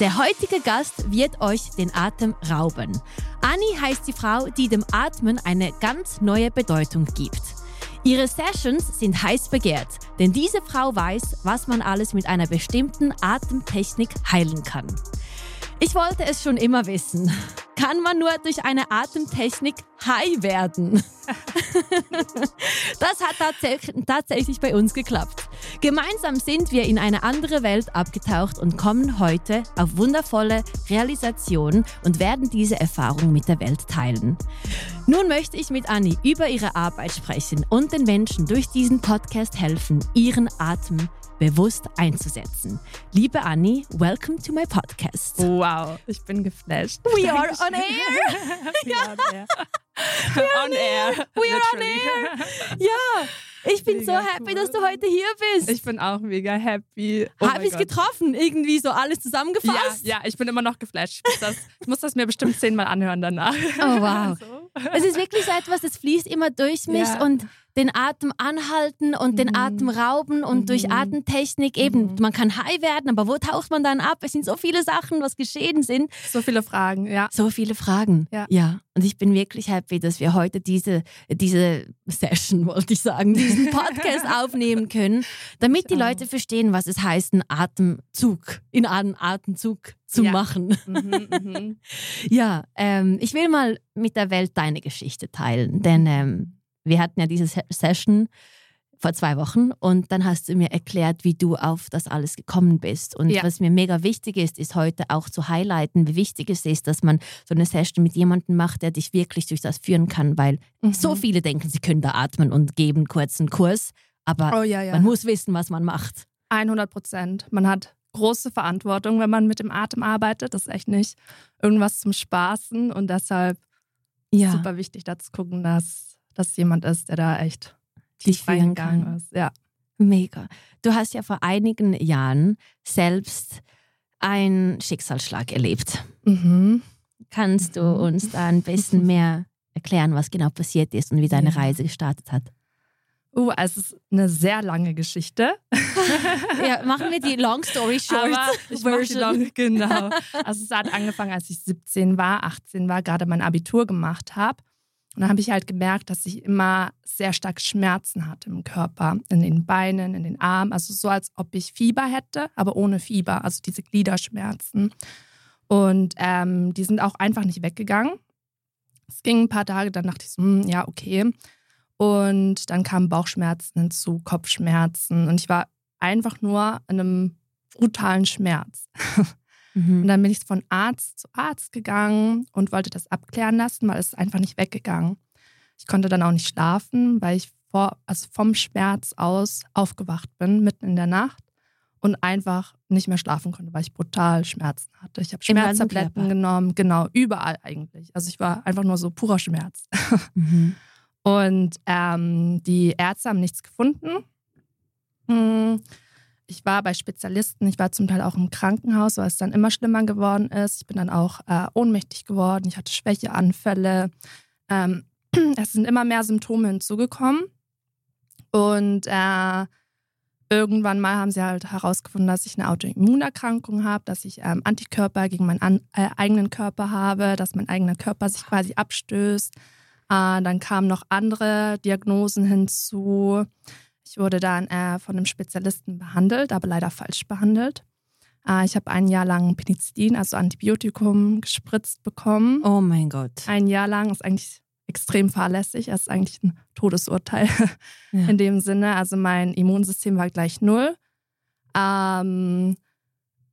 Der heutige Gast wird euch den Atem rauben. Annie heißt die Frau, die dem Atmen eine ganz neue Bedeutung gibt. Ihre Sessions sind heiß begehrt, denn diese Frau weiß, was man alles mit einer bestimmten Atemtechnik heilen kann. Ich wollte es schon immer wissen. Kann man nur durch eine Atemtechnik high werden? das hat tatsächlich bei uns geklappt. Gemeinsam sind wir in eine andere Welt abgetaucht und kommen heute auf wundervolle Realisationen und werden diese Erfahrung mit der Welt teilen. Nun möchte ich mit Anni über ihre Arbeit sprechen und den Menschen durch diesen Podcast helfen, ihren Atem bewusst einzusetzen. Liebe Anni, welcome to my podcast. Wow, ich bin geflasht. We are on air. We are on air. We are on air. Ja. Ich bin mega so happy, cool. dass du heute hier bist. Ich bin auch mega happy. Oh Habe ich getroffen? Irgendwie so alles zusammengefasst? Ja, ja, ich bin immer noch geflasht. Das, ich muss das mir bestimmt zehnmal anhören danach. Oh wow. so. Es ist wirklich so etwas, das fließt immer durch mich ja. und den Atem anhalten und mhm. den Atem rauben und mhm. durch Atemtechnik eben, mhm. man kann high werden, aber wo taucht man dann ab? Es sind so viele Sachen, was geschehen sind. So viele Fragen, ja. So viele Fragen, ja. ja. Und ich bin wirklich happy, dass wir heute diese, diese Session, wollte ich sagen, diesen Podcast aufnehmen können, damit die Leute verstehen, was es heißt, einen Atemzug, in einen Atemzug zu ja. machen. Mhm, mhm. ja, ähm, ich will mal mit der Welt deine Geschichte teilen, denn ähm, wir hatten ja diese Session vor zwei Wochen und dann hast du mir erklärt, wie du auf das alles gekommen bist. Und ja. was mir mega wichtig ist, ist heute auch zu highlighten, wie wichtig es ist, dass man so eine Session mit jemandem macht, der dich wirklich durch das führen kann, weil mhm. so viele denken, sie können da atmen und geben kurz einen Kurs, aber oh, ja, ja. man muss wissen, was man macht. 100 Prozent. Man hat große Verantwortung, wenn man mit dem Atem arbeitet. Das ist echt nicht irgendwas zum Spaßen und deshalb ja. super wichtig, da zu gucken, dass dass jemand ist, der da echt tief reingegangen ist. Ja. Mega. Du hast ja vor einigen Jahren selbst einen Schicksalsschlag erlebt. Mhm. Kannst du mhm. uns da ein bisschen mehr erklären, was genau passiert ist und wie deine ja. Reise gestartet hat? Uh, es ist eine sehr lange Geschichte. ja, machen wir die Long Story Short Aber ich Version. Long, genau. Also es hat angefangen, als ich 17 war, 18 war, gerade mein Abitur gemacht habe. Und dann habe ich halt gemerkt, dass ich immer sehr stark Schmerzen hatte im Körper, in den Beinen, in den Armen. Also so, als ob ich Fieber hätte, aber ohne Fieber, also diese Gliederschmerzen. Und ähm, die sind auch einfach nicht weggegangen. Es ging ein paar Tage, dann dachte ich so, hm, ja, okay. Und dann kamen Bauchschmerzen hinzu, Kopfschmerzen. Und ich war einfach nur in einem brutalen Schmerz. Mhm. Und dann bin ich von Arzt zu Arzt gegangen und wollte das abklären lassen, weil es ist einfach nicht weggegangen. Ich konnte dann auch nicht schlafen, weil ich vor, also vom Schmerz aus aufgewacht bin, mitten in der Nacht und einfach nicht mehr schlafen konnte, weil ich brutal Schmerzen hatte. Ich habe Schmerztabletten genommen, genau, überall eigentlich. Also ich war einfach nur so purer Schmerz. Mhm. Und ähm, die Ärzte haben nichts gefunden. Hm ich war bei Spezialisten, ich war zum Teil auch im Krankenhaus, weil es dann immer schlimmer geworden ist. Ich bin dann auch äh, ohnmächtig geworden, ich hatte Schwächeanfälle. Ähm, es sind immer mehr Symptome hinzugekommen. Und äh, irgendwann mal haben sie halt herausgefunden, dass ich eine Autoimmunerkrankung habe, dass ich ähm, Antikörper gegen meinen an, äh, eigenen Körper habe, dass mein eigener Körper sich quasi abstößt. Äh, dann kamen noch andere Diagnosen hinzu. Ich wurde dann äh, von einem Spezialisten behandelt, aber leider falsch behandelt. Äh, ich habe ein Jahr lang Penicillin, also Antibiotikum, gespritzt bekommen. Oh mein Gott. Ein Jahr lang ist eigentlich extrem fahrlässig. Es ist eigentlich ein Todesurteil ja. in dem Sinne. Also mein Immunsystem war gleich null. Ähm,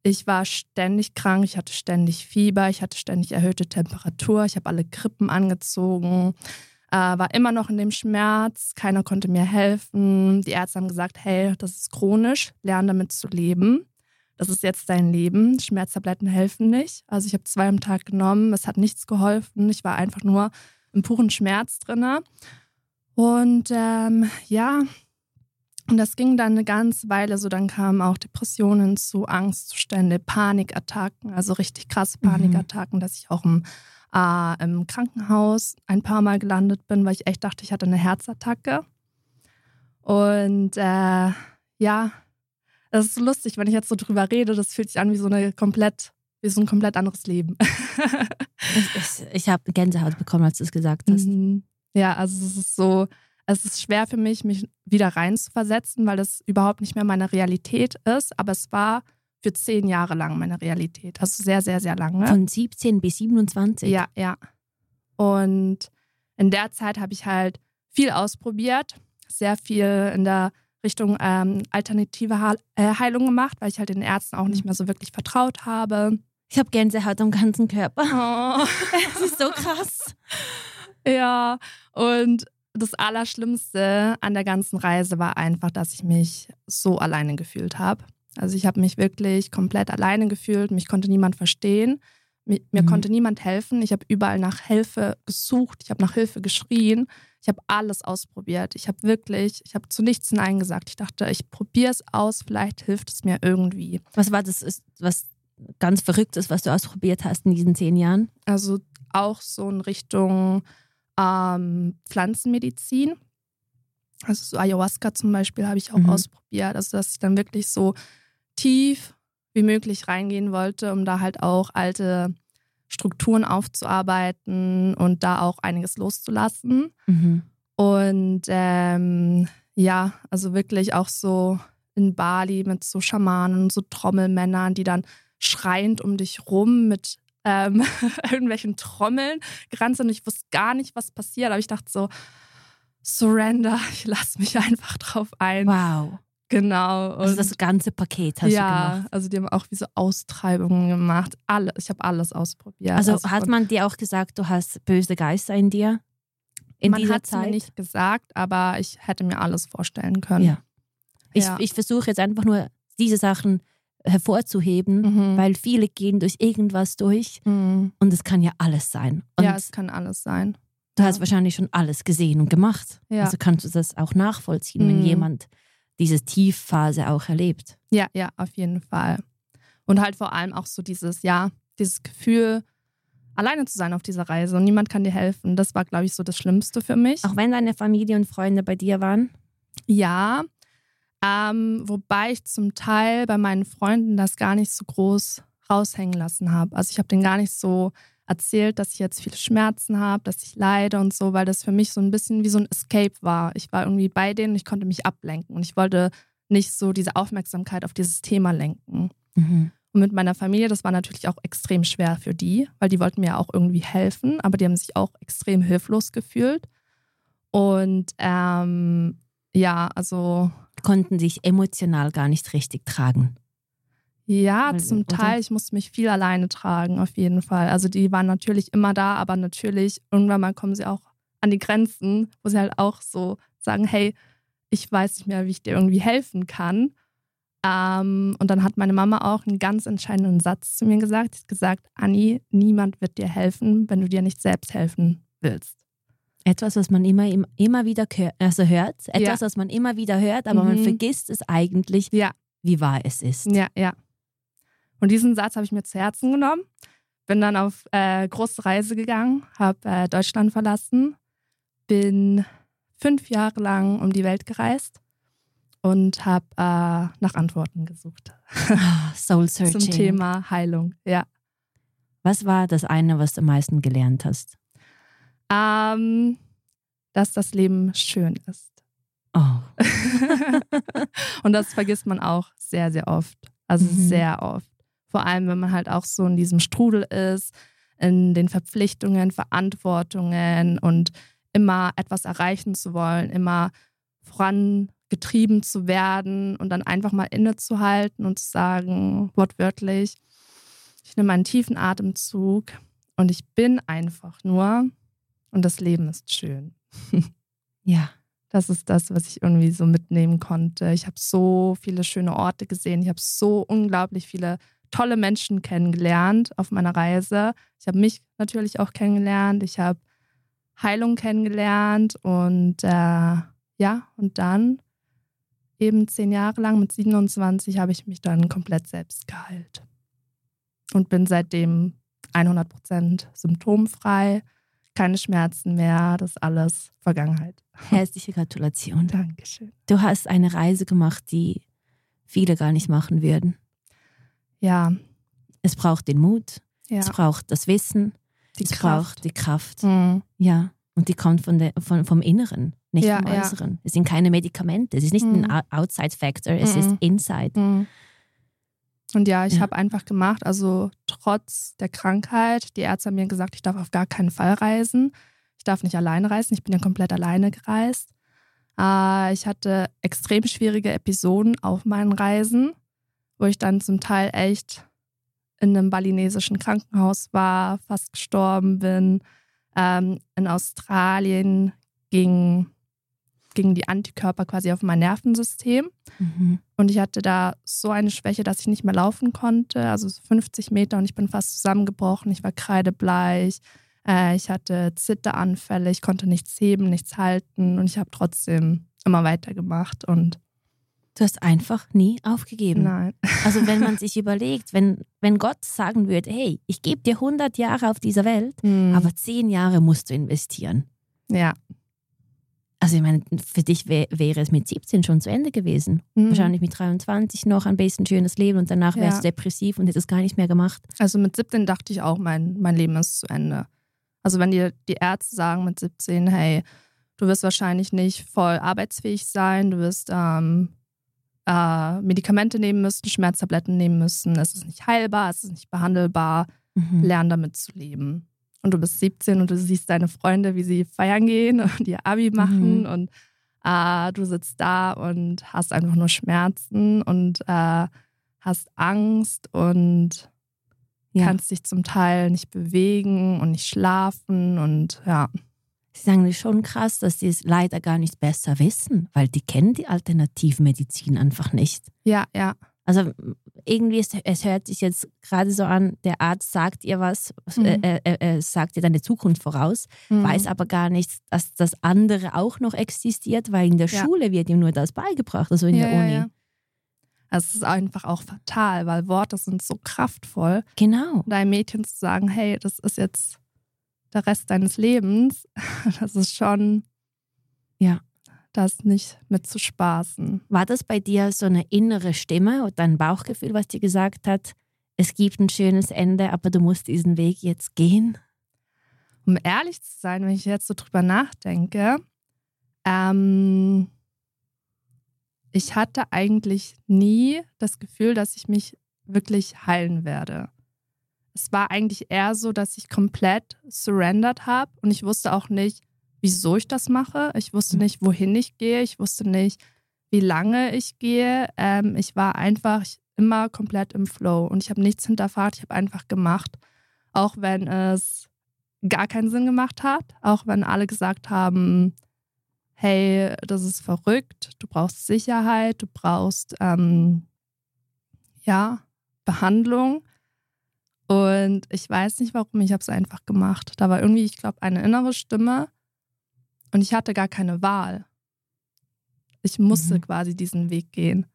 ich war ständig krank, ich hatte ständig Fieber, ich hatte ständig erhöhte Temperatur, ich habe alle Krippen angezogen äh, war immer noch in dem Schmerz, keiner konnte mir helfen. Die Ärzte haben gesagt, hey, das ist chronisch, lerne damit zu leben. Das ist jetzt dein Leben. Schmerztabletten helfen nicht. Also ich habe zwei am Tag genommen, es hat nichts geholfen. Ich war einfach nur im puren Schmerz drin. Und ähm, ja, und das ging dann eine ganze Weile so. Dann kamen auch Depressionen zu, Angstzustände, Panikattacken, also richtig krasse mhm. Panikattacken, mhm. dass ich auch im äh, im Krankenhaus ein paar Mal gelandet bin, weil ich echt dachte, ich hatte eine Herzattacke. Und äh, ja, das ist so lustig, wenn ich jetzt so drüber rede, das fühlt sich an wie so eine komplett ist ein komplett anderes Leben. ich ich, ich habe Gänsehaut bekommen, als du es gesagt hast. Mhm. Ja, also es ist so, es ist schwer für mich, mich wieder reinzuversetzen, weil das überhaupt nicht mehr meine Realität ist. Aber es war für zehn Jahre lang meine Realität. Also sehr, sehr, sehr lange. Von 17 bis 27? Ja, ja. Und in der Zeit habe ich halt viel ausprobiert, sehr viel in der Richtung ähm, alternative äh, Heilung gemacht, weil ich halt den Ärzten auch nicht mhm. mehr so wirklich vertraut habe. Ich habe Gänsehaut am ganzen Körper. Oh. das ist so krass. Ja, und das Allerschlimmste an der ganzen Reise war einfach, dass ich mich so alleine gefühlt habe. Also ich habe mich wirklich komplett alleine gefühlt, mich konnte niemand verstehen, mir, mhm. konnte niemand helfen. Ich habe überall nach Hilfe gesucht, ich habe nach Hilfe geschrien, ich habe alles ausprobiert. Ich habe wirklich, ich habe zu nichts Nein gesagt. Ich dachte, ich probiere es aus, vielleicht hilft es mir irgendwie. Was war das, was ganz verrückt ist, was du ausprobiert hast in diesen zehn Jahren? Also auch so in Richtung ähm, Pflanzenmedizin. Also so Ayahuasca zum Beispiel habe ich auch mhm. ausprobiert. Also dass ich dann wirklich so tief wie möglich reingehen wollte, um da halt auch alte Strukturen aufzuarbeiten und da auch einiges loszulassen. Mhm. Und ähm, ja, also wirklich auch so in Bali mit so Schamanen, so Trommelmännern, die dann schreiend um dich rum mit ähm, irgendwelchen Trommeln gerannt sind. Und ich wusste gar nicht, was passiert, aber ich dachte so, Surrender, ich lasse mich einfach drauf ein. Wow. Genau. Also das ganze Paket hast ja, du gemacht. Ja, also die haben auch wie so Austreibungen gemacht. Alle, ich habe alles ausprobiert. Also, also hat man dir auch gesagt, du hast böse Geister in dir? In man hat es mir nicht gesagt, aber ich hätte mir alles vorstellen können. Ja. Ich, ja. ich versuche jetzt einfach nur diese Sachen hervorzuheben, mhm. weil viele gehen durch irgendwas durch mhm. und es kann ja alles sein. Und ja, es kann alles sein. Du ja. hast wahrscheinlich schon alles gesehen und gemacht. Ja. Also kannst du das auch nachvollziehen, mhm. wenn jemand diese Tiefphase auch erlebt. Ja, ja, auf jeden Fall. Und halt vor allem auch so dieses, ja, dieses Gefühl, alleine zu sein auf dieser Reise und niemand kann dir helfen. Das war, glaube ich, so das Schlimmste für mich. Auch wenn deine Familie und Freunde bei dir waren? Ja, ähm, wobei ich zum Teil bei meinen Freunden das gar nicht so groß raushängen lassen habe. Also ich habe denen gar nicht so erzählt, dass ich jetzt viele Schmerzen habe, dass ich leide und so, weil das für mich so ein bisschen wie so ein Escape war. Ich war irgendwie bei denen, ich konnte mich ablenken und ich wollte nicht so diese Aufmerksamkeit auf dieses Thema lenken. Mhm. Und mit meiner Familie, das war natürlich auch extrem schwer für die, weil die wollten mir ja auch irgendwie helfen, aber die haben sich auch extrem hilflos gefühlt. Und ähm, ja, also. Konnten sich emotional gar nicht richtig tragen. Ja, zum Teil. Ich musste mich viel alleine tragen, auf jeden Fall. Also die waren natürlich immer da, aber natürlich, irgendwann mal kommen sie auch an die Grenzen, wo sie halt auch so sagen, hey, ich weiß nicht mehr, wie ich dir irgendwie helfen kann. Ähm, und dann hat meine Mama auch einen ganz entscheidenden Satz zu mir gesagt. Sie hat gesagt, Anni, niemand wird dir helfen, wenn du dir nicht selbst helfen willst. Etwas, was man immer, immer wieder also hört, etwas, ja. was man immer wieder hört, aber mhm. man vergisst es eigentlich, ja. wie wahr es ist. Ja, ja. Und diesen Satz habe ich mir zu Herzen genommen. Bin dann auf äh, große Reise gegangen, habe äh, Deutschland verlassen, bin fünf Jahre lang um die Welt gereist und habe äh, nach Antworten gesucht. Ah, Soul Searching. Zum Thema Heilung, ja. Was war das eine, was du am meisten gelernt hast? Ähm, dass das Leben schön ist. Oh. und das vergisst man auch sehr, sehr oft. Also mhm. sehr oft. Vor allem, wenn man halt auch so in diesem Strudel ist, in den Verpflichtungen, Verantwortungen und immer etwas erreichen zu wollen, immer vorangetrieben zu werden und dann einfach mal innezuhalten und zu sagen, wortwörtlich, ich nehme einen tiefen Atemzug und ich bin einfach nur und das Leben ist schön. ja. Das ist das, was ich irgendwie so mitnehmen konnte. Ich habe so viele schöne Orte gesehen. Ich habe so unglaublich viele tolle Menschen kennengelernt auf meiner Reise. Ich habe mich natürlich auch kennengelernt. Ich habe Heilung kennengelernt und äh, ja, und dann eben zehn Jahre lang mit 27 habe ich mich dann komplett selbst geheilt und bin seitdem 100% symptomfrei, keine Schmerzen mehr, das ist alles Vergangenheit. Herzliche Gratulation. Dankeschön. Du hast eine Reise gemacht, die viele gar nicht machen würden. Ja, Es braucht den Mut, Ja. es braucht das Wissen, Die es Kraft. braucht die Kraft. Mhm. Ja, und die kommt von der, von, vom Inneren, nicht Ja, vom ja. Äußeren. Es sind keine Medikamente, es ist nicht Mhm. ein Ou- Outside-Factor, es Mhm. ist Inside. Mhm. Und ja, ich Ja. habe einfach gemacht, also trotz der Krankheit, die Ärzte haben mir gesagt, ich darf auf gar keinen Fall reisen. Ich darf nicht alleine reisen. Ich bin ja komplett alleine gereist. Äh, ich hatte extrem schwierige Episoden auf meinen Reisen, wo ich dann zum Teil echt in einem balinesischen Krankenhaus war, fast gestorben bin. Ähm, in Australien ging, gingen die Antikörper quasi auf mein Nervensystem. Mhm. Und ich hatte da so eine Schwäche, dass ich nicht mehr laufen konnte, also so 50 Meter und ich bin fast zusammengebrochen. Ich war kreidebleich, äh, ich hatte Zitteranfälle, ich konnte nichts heben, nichts halten und ich habe trotzdem immer weitergemacht und Du hast einfach nie aufgegeben. nein. Also wenn man sich überlegt, wenn, wenn Gott sagen würde, hey, ich gebe dir 100 Jahre auf dieser Welt, Mhm. aber 10 Jahre musst du investieren. ja. Also ich meine, für dich wär, wäre es mit 17 schon zu Ende gewesen. Mhm. Wahrscheinlich mit 23 noch ein bisschen schönes Leben und danach wärst Ja. du depressiv und hättest gar nicht mehr gemacht. Also mit 17 dachte ich auch, mein, mein Leben ist zu Ende. Also wenn dir die Ärzte sagen mit 17, hey, du wirst wahrscheinlich nicht voll arbeitsfähig sein, du wirst ähm, äh, Medikamente nehmen müssen, Schmerztabletten nehmen müssen, es ist nicht heilbar, es ist nicht behandelbar, Mhm. lern damit zu leben. Und du bist 17 und du siehst deine Freunde, wie sie feiern gehen und ihr Abi machen Mhm. und äh, du sitzt da und hast einfach nur Schmerzen und äh, hast Angst und Ja. kannst dich zum Teil nicht bewegen und nicht schlafen und ja. Sie sagen, das ist schon krass, dass die es leider gar nicht besser wissen, weil die kennen die Alternativmedizin einfach nicht. Ja, ja. Also irgendwie, ist, es hört sich jetzt gerade so an, der Arzt sagt ihr was, Mhm. äh, äh, äh, äh, sagt ihr deine Zukunft voraus, Mhm. weiß aber gar nicht, dass das andere auch noch existiert, weil in der Ja. Schule wird ihm nur das beigebracht, also in ja, der Uni. Ja, ja. Also es ist einfach auch fatal, weil Worte sind so kraftvoll. Genau. Und einem Mädchen zu sagen, hey, das ist jetzt der Rest deines Lebens, das ist schon, Ja. das nicht mit zu spaßen. War das bei dir so eine innere Stimme oder ein Bauchgefühl, was dir gesagt hat, es gibt ein schönes Ende, aber du musst diesen Weg jetzt gehen? Um ehrlich zu sein, wenn ich jetzt so drüber nachdenke, ähm, ich hatte eigentlich nie das Gefühl, dass ich mich wirklich heilen werde. Es war eigentlich eher so, dass ich komplett surrendered habe und ich wusste auch nicht, wieso ich das mache. Ich wusste Mhm. nicht, wohin ich gehe. Ich wusste nicht, wie lange ich gehe. Ähm, ich war einfach immer komplett im Flow und ich habe nichts hinterfragt. Ich habe einfach gemacht, auch wenn es gar keinen Sinn gemacht hat, auch wenn alle gesagt haben, hey, das ist verrückt, du brauchst Sicherheit, du brauchst ähm, ja Behandlung. Und ich weiß nicht warum, ich habe es einfach gemacht. Da war irgendwie, ich glaube, eine innere Stimme und ich hatte gar keine Wahl. Ich musste Mhm. quasi diesen Weg gehen.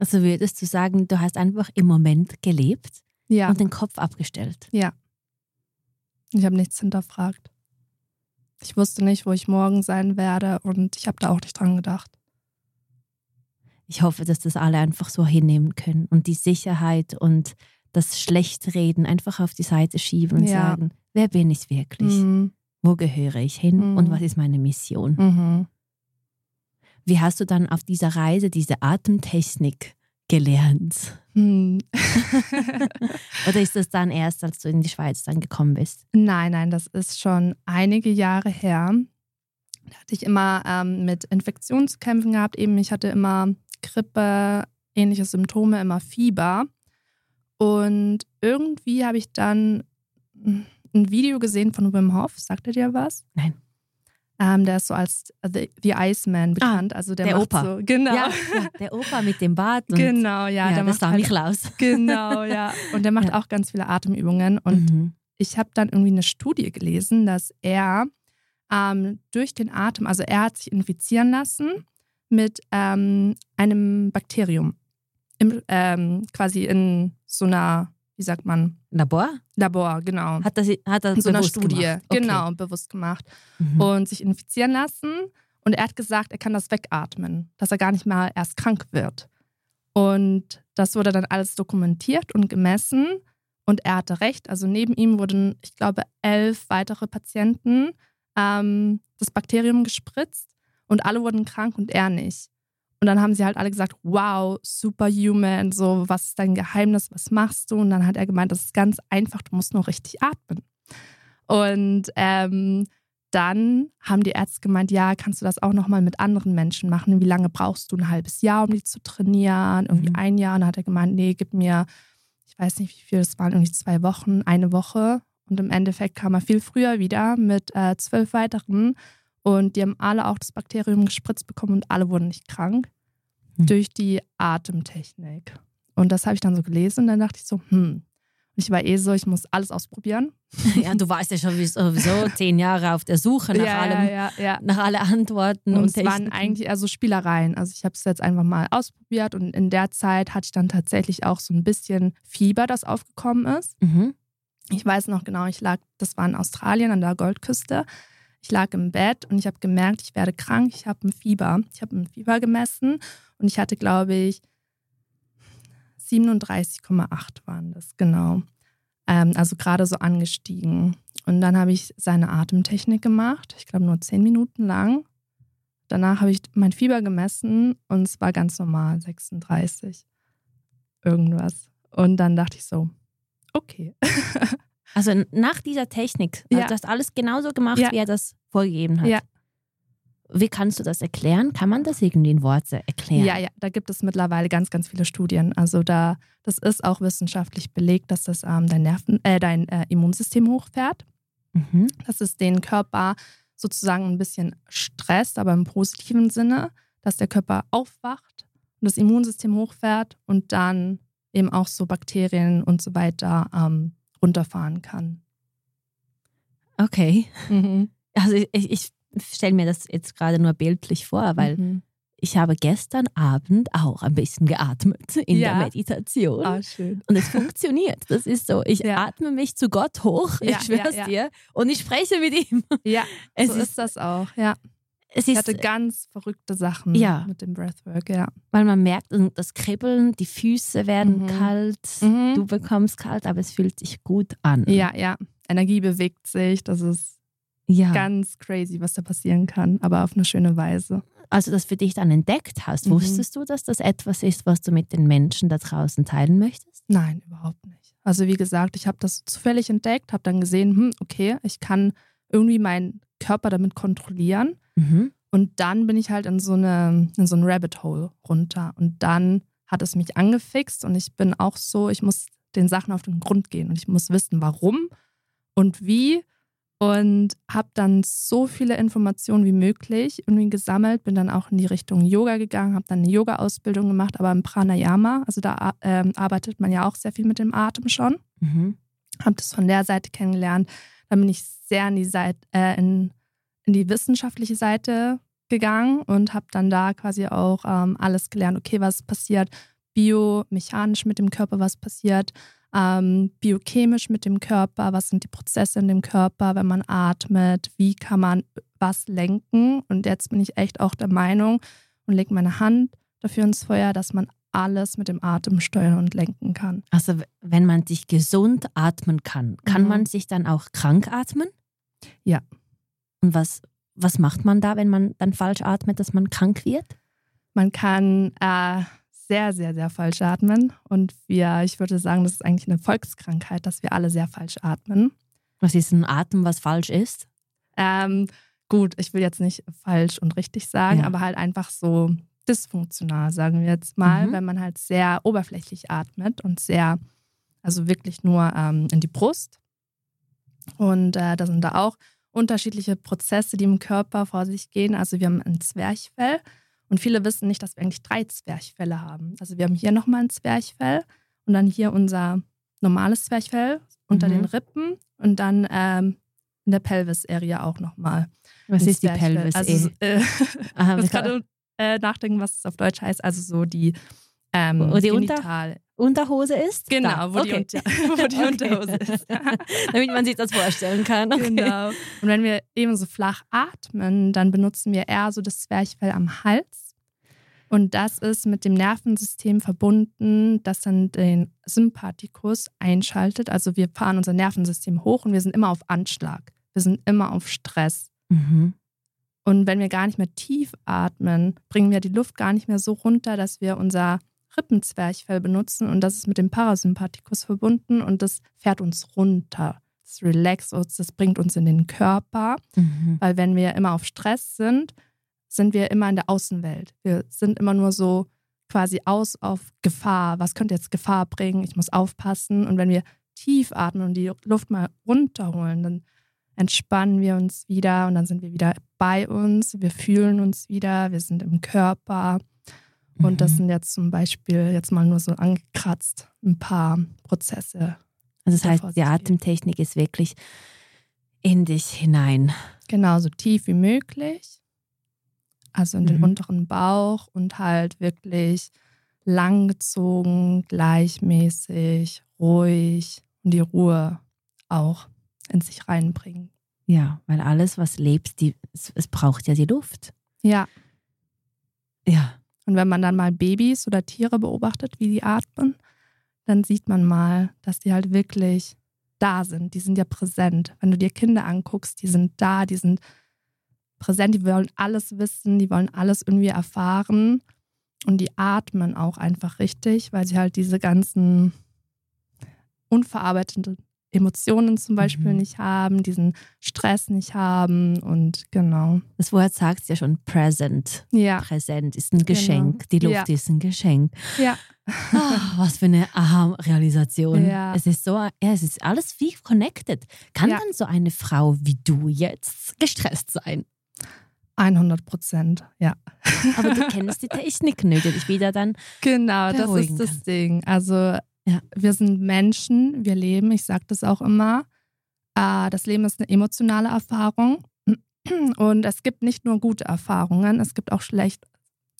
Also würdest du sagen, du hast einfach im Moment gelebt Ja, und den Kopf abgestellt? ich habe nichts hinterfragt. Ich wusste nicht, wo ich morgen sein werde und ich habe da auch nicht dran gedacht. Ich hoffe, dass das alle einfach so hinnehmen können und die Sicherheit und das Schlechtreden einfach auf die Seite schieben und Ja. sagen, wer bin ich wirklich? Mhm. Wo gehöre ich hin Mhm. und was ist meine Mission? Mhm. Wie hast du dann auf dieser Reise diese Atemtechnik gelernt? Hm. Oder ist das dann erst, als du in die Schweiz dann gekommen bist? Nein, nein, das ist schon einige Jahre her. Da hatte ich immer ähm, mit Infektionen zu kämpfen gehabt. Eben, ich hatte immer Grippe, ähnliche Symptome, immer Fieber. Und irgendwie habe ich dann ein Video gesehen von Wim Hof. Sagt er dir was? Nein. Ähm, der ist so als The, The Iceman bekannt. also der, der Opa. So, genau. Ja, ja, der Opa mit dem Bart. Genau, ja. ja, der das macht war halt. Genau, ja. Und der macht Ja. auch ganz viele Atemübungen. Und Mhm. ich habe dann irgendwie eine Studie gelesen, dass er ähm, durch den Atem, also er hat sich infizieren lassen mit ähm, einem Bakterium. Im, ähm, quasi in so einer, wie sagt man, Labor? Labor, genau. Hat das, hat das in so einer Studie? Okay. genau, bewusst gemacht. Mhm. Und sich infizieren lassen. Und er hat gesagt, er kann das wegatmen, dass er gar nicht mal erst krank wird. Und das wurde dann alles dokumentiert und gemessen und er hatte recht. Also neben ihm wurden, ich glaube, elf weitere Patienten ähm, das Bakterium gespritzt und alle wurden krank und er nicht. Und dann haben sie halt alle gesagt, wow, superhuman, so, was ist dein Geheimnis, was machst du? Und dann hat er gemeint, das ist ganz einfach, du musst nur richtig atmen. Und ähm, dann haben die Ärzte gemeint, ja, kannst du das auch nochmal mit anderen Menschen machen? Wie lange brauchst du? Ein halbes Jahr, um die zu trainieren? Irgendwie mhm. ein Jahr? Und dann hat er gemeint, nee, gib mir, ich weiß nicht, wie viel, das waren irgendwie zwei Wochen, eine Woche. Und im Endeffekt kam er viel früher wieder mit äh, zwölf weiteren. Und die haben alle auch das Bakterium gespritzt bekommen und alle wurden nicht krank mhm. durch die Atemtechnik. Und das habe ich dann so gelesen und dann dachte ich so, hm, ich war eh so, ich muss alles ausprobieren. Ja, du warst ja schon sowieso zehn Jahre auf der Suche nach ja, allem, ja, ja, nach alle Antworten. Und, und es waren eigentlich eher so Spielereien. Also ich habe es jetzt einfach mal ausprobiert und in der Zeit hatte ich dann tatsächlich auch so ein bisschen Fieber, das aufgekommen ist. Mhm. Ich weiß noch genau, ich lag, das war in Australien an der Goldküste. Ich lag im Bett und ich habe gemerkt, ich werde krank, ich habe ein Fieber. Ich habe ein Fieber gemessen und ich hatte, glaube ich, 37,8 waren das, genau. Ähm, also gerade so angestiegen. Und dann habe ich seine Atemtechnik gemacht, ich glaube nur zehn Minuten lang. Danach habe ich mein Fieber gemessen und es war ganz normal, 36. Irgendwas. Und dann dachte ich so, okay. also nach dieser Technik, also ja. du hast alles genauso gemacht, ja. wie er das vorgegeben hat. Ja. Wie kannst du das erklären? Kann man das irgendwie in Worte erklären? Ja, ja, da gibt es mittlerweile ganz, ganz viele Studien. Also da, das ist auch wissenschaftlich belegt, dass das ähm, dein Nerven, äh, dein äh, Immunsystem hochfährt. Mhm. Dass es den Körper sozusagen ein bisschen stresst, aber im positiven Sinne, dass der Körper aufwacht und das Immunsystem hochfährt und dann eben auch so Bakterien und so weiter ähm, runterfahren kann. Okay. Mhm. Also ich, ich stelle mir das jetzt gerade nur bildlich vor, weil mhm. ich habe gestern Abend auch ein bisschen geatmet in ja. der Meditation. Ah, schön. Und es funktioniert. Das ist so. Ich ja. atme mich zu Gott hoch, ja, ich schwöre es dir, und ich spreche mit ihm. Ja, es so ist, ist das auch, ja. Es ich hatte ganz verrückte Sachen ja. mit dem Breathwork, ja. Weil man merkt, das Kribbeln, die Füße werden mhm. kalt, mhm. du bekommst kalt, aber es fühlt sich gut an. Ja, ja. Energie bewegt sich, das ist ja. Ganz crazy, was da passieren kann, aber auf eine schöne Weise. Also das für dich dann entdeckt hast, mhm. wusstest du, dass das etwas ist, was du mit den Menschen da draußen teilen möchtest? Nein, überhaupt nicht. Also wie gesagt, ich habe das zufällig entdeckt, habe dann gesehen, hm, okay, ich kann irgendwie meinen Körper damit kontrollieren. Mhm. Und dann bin ich halt in so, eine, in so ein Rabbit Hole runter. Und dann hat es mich angefixt und ich bin auch so, ich muss den Sachen auf den Grund gehen und ich muss wissen, warum und wie und habe dann so viele Informationen wie möglich irgendwie gesammelt, bin dann auch in die Richtung Yoga gegangen, habe dann eine Yoga-Ausbildung gemacht, aber im Pranayama, also da äh, arbeitet man ja auch sehr viel mit dem Atem schon. Mhm. Habe das von der Seite kennengelernt. Dann bin ich sehr in die, Seite, äh, in, in die wissenschaftliche Seite gegangen und habe dann da quasi auch ähm, alles gelernt, okay, was passiert biomechanisch mit dem Körper, was passiert ähm, biochemisch mit dem Körper, was sind die Prozesse in dem Körper, wenn man atmet, wie kann man was lenken. Und jetzt bin ich echt auch der Meinung und lege meine Hand dafür ins Feuer, dass man alles mit dem Atem steuern und lenken kann. Also wenn man sich gesund atmen kann, kann mhm. man sich dann auch krank atmen? Ja. Und was, was macht man da, wenn man dann falsch atmet, dass man krank wird? Man kann äh, sehr, sehr, sehr falsch atmen. Und wir, ich würde sagen, das ist eigentlich eine Volkskrankheit, dass wir alle sehr falsch atmen. Was ist ein Atem, was falsch ist? Ähm, gut, ich will jetzt nicht falsch und richtig sagen, ja. aber halt einfach so dysfunktional, sagen wir jetzt mal, mhm. wenn man halt sehr oberflächlich atmet und sehr, also wirklich nur ähm, in die Brust. Und äh, da sind da auch unterschiedliche Prozesse, die im Körper vor sich gehen. Also wir haben ein Zwerchfell und viele wissen nicht, dass wir eigentlich drei Zwerchfälle haben. Also wir haben hier nochmal ein Zwerchfell und dann hier unser normales Zwerchfell unter mhm. den Rippen und dann ähm, in der Pelvis-Area auch nochmal. Was ist Zwerchfell. die Pelvis? Also, äh, Aha, ich muss gerade äh, nachdenken, was es auf Deutsch heißt. Also so die, ähm, die Unter Unterhose ist? Genau, da. wo, okay. die, Unter wo die Unterhose ist. Damit man sich das vorstellen kann. Okay. Genau. Und wenn wir eben so flach atmen, dann benutzen wir eher so das Zwerchfell am Hals Und das ist mit dem Nervensystem verbunden, das dann den Sympathikus einschaltet. Also wir fahren unser Nervensystem hoch und wir sind immer auf Anschlag. Wir sind immer auf Stress. Mhm. Und wenn wir gar nicht mehr tief atmen, bringen wir die Luft gar nicht mehr so runter, dass wir unser Rippenzwerchfell benutzen. Und das ist mit dem Parasympathikus verbunden und das fährt uns runter. Das relaxt uns, das bringt uns in den Körper. Mhm. Weil wenn wir immer auf Stress sind, sind wir immer in der Außenwelt. Wir sind immer nur so quasi aus auf Gefahr. Was könnte jetzt Gefahr bringen? Ich muss aufpassen. Und wenn wir tief atmen und die Luft mal runterholen, dann entspannen wir uns wieder und dann sind wir wieder bei uns. Wir fühlen uns wieder. Wir sind im Körper. Und das Mhm. sind jetzt zum Beispiel jetzt mal nur so angekratzt ein paar Prozesse. Also das heißt, die. Atemtechnik ist wirklich in dich hinein. Genau, so tief wie möglich. Also in den Mhm. unteren Bauch und halt wirklich langgezogen, gleichmäßig, ruhig und die Ruhe auch in sich reinbringen. Ja, weil alles, was lebt, die, es, es braucht ja die Luft. Ja, Ja. Und wenn man dann mal Babys oder Tiere beobachtet, wie die atmen, dann sieht man mal, dass die halt wirklich da sind. Die sind ja präsent. Wenn du dir Kinder anguckst, die sind da, die sind präsent, die wollen alles wissen, die wollen alles irgendwie erfahren. Und die atmen auch einfach richtig, weil sie halt diese ganzen unverarbeiteten Emotionen zum Beispiel Mhm. nicht haben, diesen Stress nicht haben und genau. Das Wort sagt es ja schon, present. Ja, Präsent ist ein Geschenk. Die Luft Ja. ist ein Geschenk. ja, Ah, was für eine Aha-Realisation. Ja. Es ist so, ja, es ist alles wie connected. Kann Ja. dann so eine Frau wie du jetzt gestresst sein? 100 Prozent, ja. Aber du kennst die Technik dich wieder dann. Genau, das ist das kann. Ding. Also Ja. wir sind Menschen, wir leben, ich sage das auch immer. Äh, das Leben ist eine emotionale Erfahrung. Und es gibt nicht nur gute Erfahrungen, es gibt auch schlecht,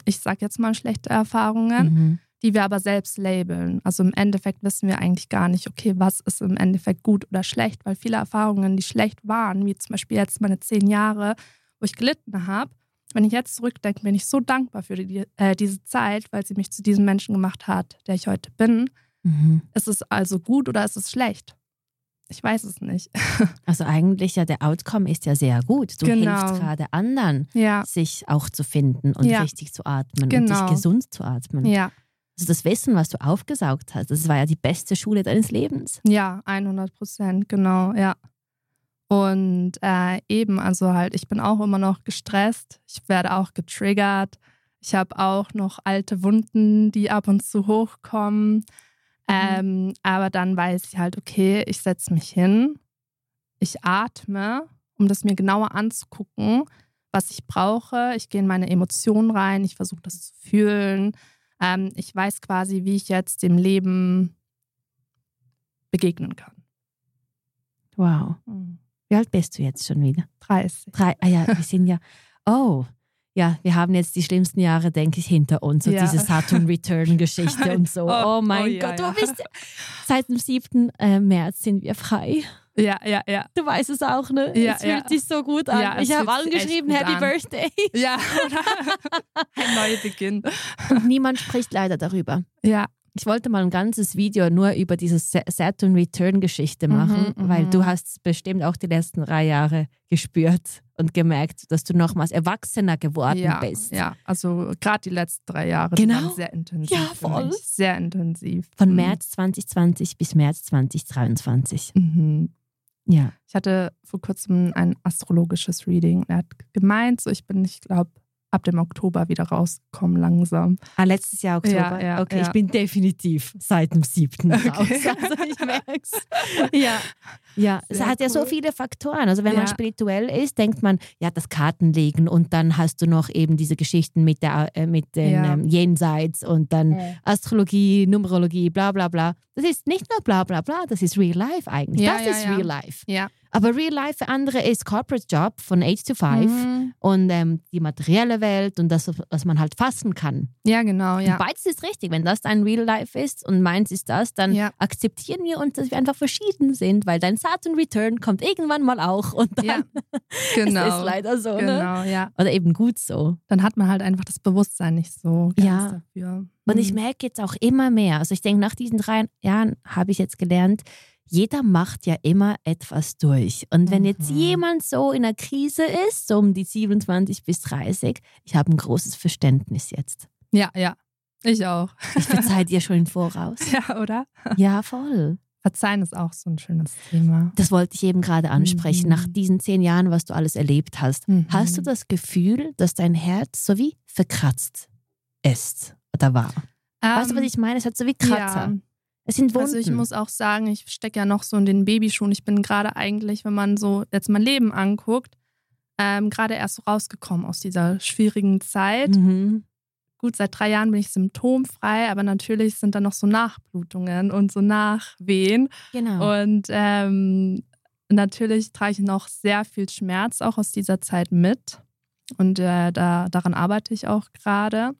ich sage jetzt mal schlechte Erfahrungen, Mhm. die wir aber selbst labeln. Also im Endeffekt wissen wir eigentlich gar nicht, okay, was ist im Endeffekt gut oder schlecht, weil viele Erfahrungen, die schlecht waren, wie zum Beispiel jetzt meine zehn Jahre, wo ich gelitten habe, wenn ich jetzt zurückdenke, bin ich so dankbar für die, äh, diese Zeit, weil sie mich zu diesem Menschen gemacht hat, der ich heute bin. Mhm. Ist es also gut oder ist es schlecht? Ich weiß es nicht. Also eigentlich ja, der Outcome ist ja sehr gut. Du Genau. hilfst gerade anderen, Ja, sich auch zu finden und Ja. richtig zu atmen und Genau. dich gesund zu atmen. ja, Also das Wissen, was du aufgesaugt hast, das war ja die beste Schule deines Lebens. ja, 100 Prozent, genau, ja. Und äh, eben, also halt, ich bin auch immer noch gestresst. Ich werde auch getriggert. Ich habe auch noch alte Wunden, die ab und zu hochkommen. Ähm, aber dann weiß ich halt, okay, ich setze mich hin, ich atme, um das mir genauer anzugucken, was ich brauche. Ich gehe in meine Emotionen rein, ich versuche das zu fühlen. Ähm, ich weiß quasi, wie ich jetzt dem Leben begegnen kann. Wow. Wie alt bist du jetzt schon wieder? 30. Drei. Ah ja, wir sind ja. Oh. Ja, wir haben jetzt die schlimmsten Jahre, denke ich, hinter uns. So Ja. diese Saturn-Return-Geschichte und so. Oh, Oh, mein oh ja, Gott, ja. du bist. Seit dem 7. äh, März sind wir frei. Ja, ja, ja. Du weißt es auch, ne? Ja, es fühlt ja. sich so gut an. Ja, ich habe allen geschrieben, Happy an. Birthday. Ja, ein neuer Beginn. Und niemand spricht leider darüber. Ja, Ich wollte mal ein ganzes Video nur über diese Sa- Saturn Return Geschichte Mhm, machen, weil mhm. du hast bestimmt auch die letzten drei Jahre gespürt und gemerkt, dass du nochmals erwachsener geworden ja, bist. ja. Also gerade die letzten drei Jahre Genau. waren sehr intensiv. Ja, voll. Sehr intensiv. Von Mhm. März 2020 bis März 2023. Mhm. Ja. Ich hatte vor kurzem ein astrologisches Reading. Er hat gemeint, so ich bin, ich glaube, ab dem Oktober wieder rausgekommen langsam. Ah, letztes Jahr Oktober. Ja, ja, okay, ja. ich bin definitiv seit dem 7. raus. Okay. Also ich merke es. Ja, ja. es hat ja so cool. viele Faktoren. Also wenn man spirituell ist, denkt man, ja, das Kartenlegen und dann hast du noch eben diese Geschichten mit, der, äh, mit den ähm, Jenseits und dann. Astrologie, Numerologie, bla bla bla. Das ist nicht nur bla bla bla, das ist Real Life eigentlich. Das ist. Real Life. Ja, Aber Real Life für andere ist Corporate Job von 8 to 5 Mhm. und ähm, die materielle Welt und das, was man halt fassen kann. Ja, genau, ja. Und beides ist richtig. Wenn das dein Real Life ist und meins ist das, dann Ja. akzeptieren wir uns, dass wir einfach verschieden sind, weil dein Saturn Return kommt irgendwann mal auch und dann Ja, ist genau. es leider so. Ne? Genau, ja. Oder eben gut so. Dann hat man halt einfach das Bewusstsein nicht so Ja. dafür. Und ich Mhm. merke jetzt auch immer mehr, also ich denke, nach diesen drei Jahren habe ich jetzt gelernt, jeder macht ja immer etwas durch. Und wenn jetzt Mhm. jemand so in einer Krise ist, so um die 27 bis 30, ich habe ein großes Verständnis jetzt. Ja, ja. Ich auch. Ich verzeihe dir schon im Voraus. Ja, oder? Ja, voll. Verzeihen ist auch so ein schönes Thema. Das wollte ich eben gerade ansprechen. Mhm. Nach diesen zehn Jahren, was du alles erlebt hast, Mhm. hast du das Gefühl, dass dein Herz so wie verkratzt ist oder war? weißt du, was Ähm, ich meine? Es hat so wie Kratzer. Ja. Es sind Wunden. Also ich muss auch sagen, ich stecke ja noch so in den Babyschuhen. Ich bin gerade eigentlich, wenn man so jetzt mein Leben anguckt, ähm, gerade erst so rausgekommen aus dieser schwierigen Zeit. Mhm. Gut, seit drei Jahren bin ich symptomfrei, aber natürlich sind da noch so Nachblutungen und so Nachwehen. Genau. Und ähm, natürlich trage ich noch sehr viel Schmerz auch aus dieser Zeit mit. Und äh, da, daran arbeite ich auch gerade.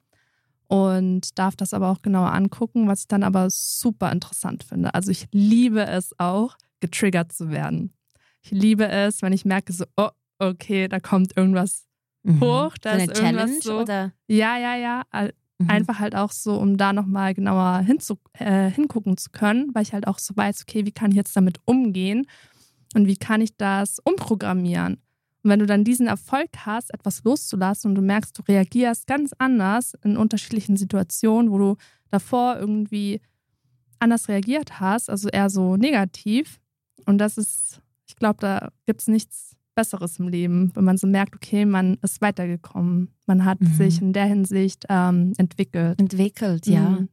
Und darf das aber auch genauer angucken, was ich dann aber super interessant finde. Also ich liebe es auch, getriggert zu werden. Ich liebe es, wenn ich merke, so, oh, okay, da kommt irgendwas. Mhm. hoch, da so eine ist irgendwas Challenge so- oder Ja, ja, ja. Mhm. Einfach halt auch so, um da nochmal genauer hinzu, äh, hingucken zu können, weil ich halt auch so weiß, okay, wie kann ich jetzt damit umgehen und wie kann ich das umprogrammieren. Und wenn du dann diesen Erfolg hast, etwas loszulassen und du merkst, du reagierst ganz anders in unterschiedlichen Situationen, wo du davor irgendwie anders reagiert hast, also eher so negativ. Und das ist, ich glaube, da gibt es nichts Besseres im Leben, wenn man so merkt, okay, man ist weitergekommen. Man hat Mhm. sich in der Hinsicht ähm, entwickelt. entwickelt, ja. Mhm.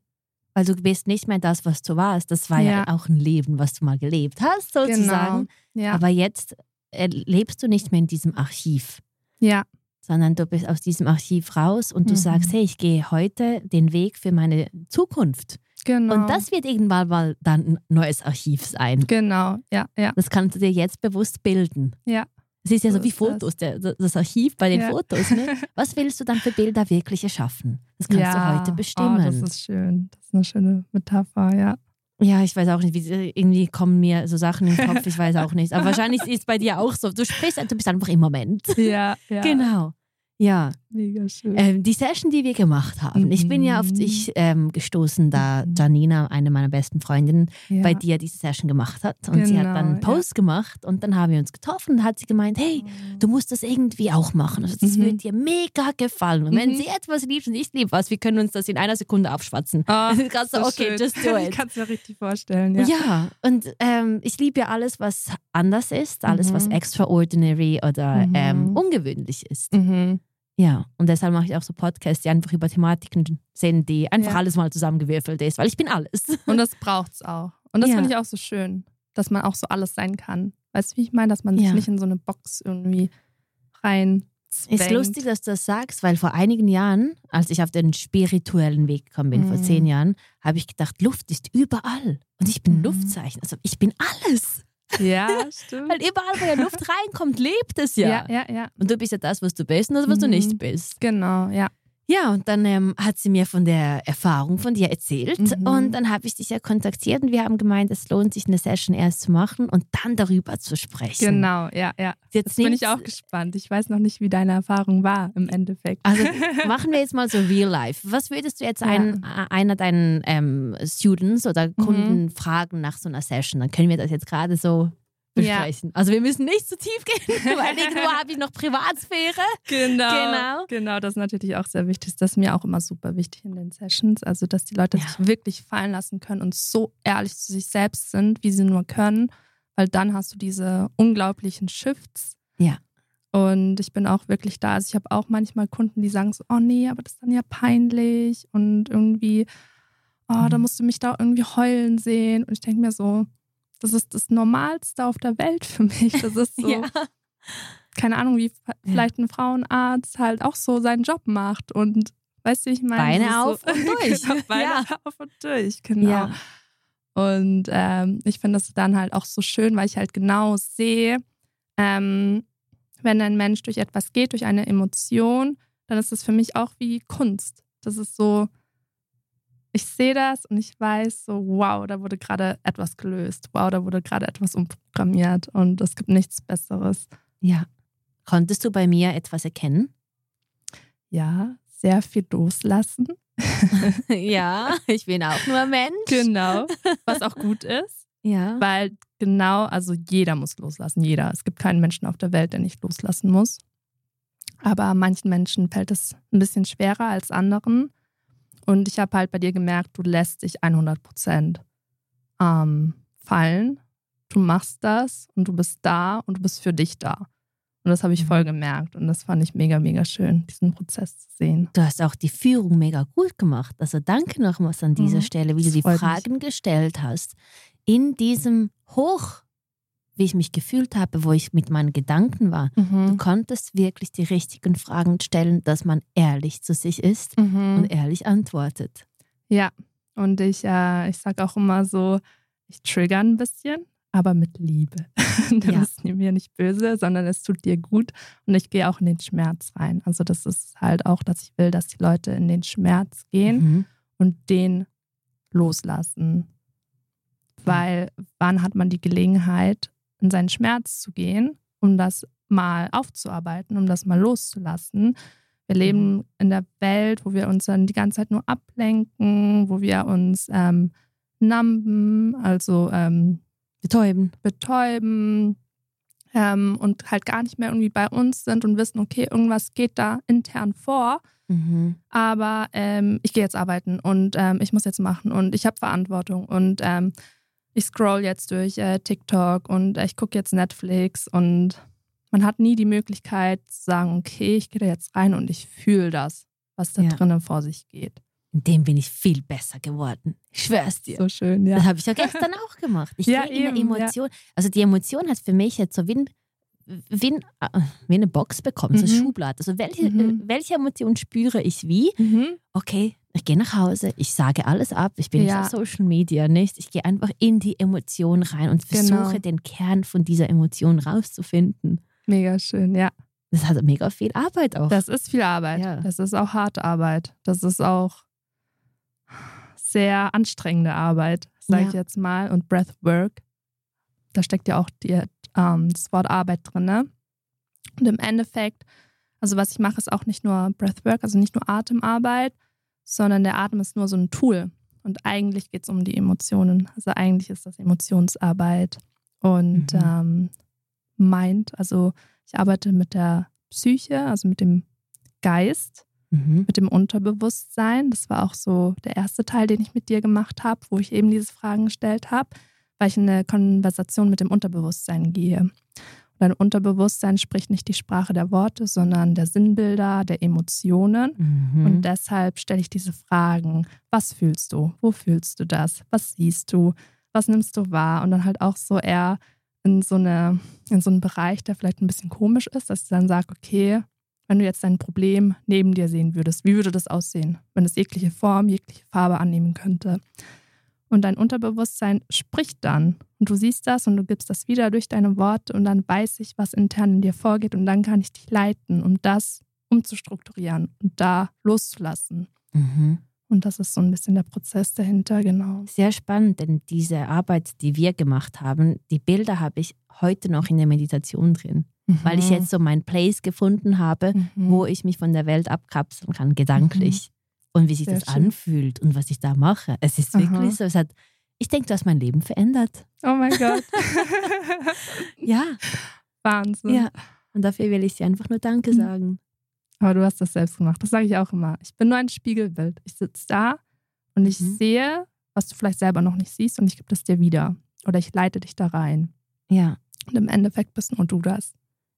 Weil du bist nicht mehr das, was du warst. Das war ja, Ja. auch ein Leben, was du mal gelebt hast, sozusagen. Genau. Ja. Aber jetzt lebst du nicht mehr in diesem Archiv, ja. sondern du bist aus diesem Archiv raus und du Mhm. sagst, hey, ich gehe heute den Weg für meine Zukunft. Genau. Und das wird irgendwann mal dann ein neues Archiv sein. Genau, ja, ja. Das kannst du dir jetzt bewusst bilden. Ja. Es ist ja so, So wie ist das. Fotos, der, das Archiv bei den Ja. Fotos. Ne? Was willst du dann für Bilder wirklich erschaffen? Das kannst ja. du heute bestimmen. Oh, das ist schön. Das ist eine schöne Metapher, ja. Ja, ich weiß auch nicht, wie, irgendwie kommen mir so Sachen im Kopf, ich weiß auch nicht. Aber wahrscheinlich ist es bei dir auch so. Du sprichst, du bist einfach im Moment. Ja, ja. Genau. Ja, Mega schön. ähm, die Session, die wir gemacht haben. Ich bin ja auf Mhm. dich ähm, gestoßen, da Mhm. Janina, eine meiner besten Freundinnen, ja. bei dir diese Session gemacht hat. Und sie hat dann einen Genau, ja. Post gemacht und dann haben wir uns getroffen und hat sie gemeint, hey, du musst das irgendwie auch machen. Also das Mhm. wird dir mega gefallen. Und wenn Mhm. sie etwas liebt und ich liebe was, wir können uns das in einer Sekunde aufschwatzen. Ah, Ganz so, okay, schön. just do Ich it. kann es mir richtig vorstellen, ja. Ja, und ähm, ich liebe ja alles, was anders ist, alles, was Mhm. extraordinary oder Mhm. ähm, ungewöhnlich ist. Mhm. Ja, und deshalb mache ich auch so Podcasts, die einfach über Thematiken sind, die einfach Ja. alles mal zusammengewürfelt ist, weil ich bin alles. Und das braucht's auch. Und das Ja. finde ich auch so schön, dass man auch so alles sein kann. Weißt du, wie ich meine? Dass man sich Ja. nicht in so eine Box irgendwie rein Ist lustig, dass du das sagst, weil vor einigen Jahren, als ich auf den spirituellen Weg gekommen bin, vor Mhm. zehn Jahren, habe ich gedacht, Luft ist überall. Und ich bin Mhm. Luftzeichen. Also ich bin alles. Ja, stimmt. Weil überall, wo ja Luft reinkommt, lebt es ja. ja, ja, ja. Und du bist ja das, was du bist und das, was du Mhm. nicht bist. Genau, ja. Ja, und dann ähm, hat sie mir von der Erfahrung von dir erzählt Mhm. und dann habe ich dich ja kontaktiert und wir haben gemeint, es lohnt sich, eine Session erst zu machen und dann darüber zu sprechen. Genau, ja, ja. Jetzt bin ich auch gespannt. Ich weiß noch nicht, wie deine Erfahrung war im Endeffekt. Also machen wir jetzt mal so real life. Was würdest du jetzt Ja. ein, einer deinen ähm, Students Mhm. oder Kunden fragen nach so einer Session? Dann können wir das jetzt gerade so Ja. besprechen. Also wir müssen nicht zu tief gehen, weil irgendwo habe ich noch Privatsphäre. Genau. Genau. Genau, das ist natürlich auch sehr wichtig. Das ist mir auch immer super wichtig in den Sessions. Also, dass die Leute Ja. sich wirklich fallen lassen können und so ehrlich zu sich selbst sind, wie sie nur können. Weil dann hast du diese unglaublichen Shifts. Ja. Und ich bin auch wirklich da. Also, ich habe auch manchmal Kunden, die sagen so: Oh nee, aber das ist dann ja peinlich. Und irgendwie, oh, da Mhm. musst du mich da irgendwie heulen sehen. Und ich denke mir so, das ist das Normalste auf der Welt für mich. Das ist so, Ja. keine Ahnung, wie vielleicht ein Frauenarzt halt auch so seinen Job macht und weißt du, ich meine. Beine Das auf und durch. genau, Beine Ja. auf und durch, genau. Ja. Und ähm, ich finde das dann halt auch so schön, weil ich halt genau sehe, ähm, wenn ein Mensch durch etwas geht, durch eine Emotion, dann ist es für mich auch wie Kunst. Das ist so, ich sehe das und ich weiß so, wow, da wurde gerade etwas gelöst. Wow, da wurde gerade etwas umprogrammiert und es gibt nichts Besseres. Ja. Konntest du bei mir etwas erkennen? Ja, sehr viel loslassen. ja, ich bin auch nur Mensch. Genau, was auch gut ist. Ja. Weil genau, also jeder muss loslassen, jeder. Es gibt keinen Menschen auf der Welt, der nicht loslassen muss. Aber manchen Menschen fällt es ein bisschen schwerer als anderen. Und ich habe halt bei dir gemerkt, du lässt dich 100 Prozent ähm, fallen. Du machst das und du bist da und du bist für dich da. Und das habe ich voll mhm. gemerkt. Und das fand ich mega, mega schön, diesen Prozess zu sehen. Du hast auch die Führung mega gut gemacht. Also danke nochmals an dieser mhm. Stelle, wie das du die Fragen mich. gestellt hast. In diesem Hoch, wie ich mich gefühlt habe, wo ich mit meinen Gedanken war. Mhm. Du konntest wirklich die richtigen Fragen stellen, dass man ehrlich zu sich ist mhm. und ehrlich antwortet. Ja, und ich, äh, ich sage auch immer so, ich trigger ein bisschen aber mit Liebe. du ja. bist mir nicht böse, sondern es tut dir gut und ich gehe auch in den Schmerz rein. Also das ist halt auch, dass ich will, dass die Leute in den Schmerz gehen mhm. und den loslassen. Weil wann hat man die Gelegenheit, in seinen Schmerz zu gehen, um das mal aufzuarbeiten, um das mal loszulassen? Wir leben mhm. in der Welt, wo wir uns dann die ganze Zeit nur ablenken, wo wir uns ähm, numben, also ähm, betäuben. Betäuben ähm, und halt gar nicht mehr irgendwie bei uns sind und wissen, okay, irgendwas geht da intern vor. Mhm. Aber ähm, ich gehe jetzt arbeiten und ähm, ich muss jetzt machen und ich habe Verantwortung und ähm, ich scroll jetzt durch äh, TikTok und äh, ich gucke jetzt Netflix und man hat nie die Möglichkeit zu sagen, okay, ich gehe da jetzt rein und ich fühle das, was da ja. drinnen vor sich geht. In dem bin ich viel besser geworden. Ich schwör's dir. So schön, ja. Das habe ich ja gestern auch gemacht. Ich ja, eine Emotion. Ja. Also die Emotion hat für mich jetzt so wie, ein, wie, ein, äh, wie eine Box bekommen, mhm. so eine Schublade. Also welche, mhm. Äh, welche Emotion spüre ich wie? Mhm. Okay, ich gehe nach Hause, ich sage alles ab, ich bin ja. nicht auf Social Media, nicht? Ich gehe einfach in die Emotion rein und versuche genau. den Kern von dieser Emotion rauszufinden. Mega schön, ja. Das hat mega viel Arbeit auch. Das ist viel Arbeit. Ja. Das ist auch harte Arbeit. Das ist auch sehr anstrengende Arbeit, sage ja. ich jetzt mal. Und Breathwork, da steckt ja auch die, ähm, das Wort Arbeit drin. Ne? Und im Endeffekt, also was ich mache, ist auch nicht nur Breathwork, also nicht nur Atemarbeit, sondern der Atem ist nur so ein Tool. Und eigentlich geht es um die Emotionen. Also eigentlich ist das Emotionsarbeit und mhm. ähm, Mind. Also ich arbeite mit der Psyche, also mit dem Geist mhm. mit dem Unterbewusstsein. Das war auch so der erste Teil, den ich mit dir gemacht habe, wo ich eben diese Fragen gestellt habe, weil ich in eine Konversation mit dem Unterbewusstsein gehe. Und dein Unterbewusstsein spricht nicht die Sprache der Worte, sondern der Sinnbilder, der Emotionen. Mhm. Und deshalb stelle ich diese Fragen. Was fühlst du? Wo fühlst du das? Was siehst du? Was nimmst du wahr? Und dann halt auch so eher in so, eine, in so einen Bereich, der vielleicht ein bisschen komisch ist, dass ich dann sage, okay, wenn du jetzt dein Problem neben dir sehen würdest, wie würde das aussehen, wenn es jegliche Form, jegliche Farbe annehmen könnte? Und dein Unterbewusstsein spricht dann und du siehst das und du gibst das wieder durch deine Worte und dann weiß ich, was intern in dir vorgeht und dann kann ich dich leiten, um das umzustrukturieren und da loszulassen. Mhm. Und das ist so ein bisschen der Prozess dahinter, genau. Sehr spannend, denn diese Arbeit, die wir gemacht haben, die Bilder habe ich heute noch in der Meditation drin mhm. weil ich mhm. jetzt so mein Place gefunden habe, mhm. wo ich mich von der Welt abkapseln kann, gedanklich. Und wie sich Sehr das schön. anfühlt und was ich da mache. Es ist wirklich Aha. so, es hat, ich denke, du hast mein Leben verändert. Oh mein Gott. ja. Wahnsinn. Ja. Und dafür will ich dir einfach nur Danke mhm. sagen. Aber du hast das selbst gemacht. Das sage ich auch immer. Ich bin nur ein Spiegelbild. Ich sitze da und ich mhm. sehe, was du vielleicht selber noch nicht siehst und ich gebe das dir wieder. Oder ich leite dich da rein. Ja. Und im Endeffekt bist nur du das.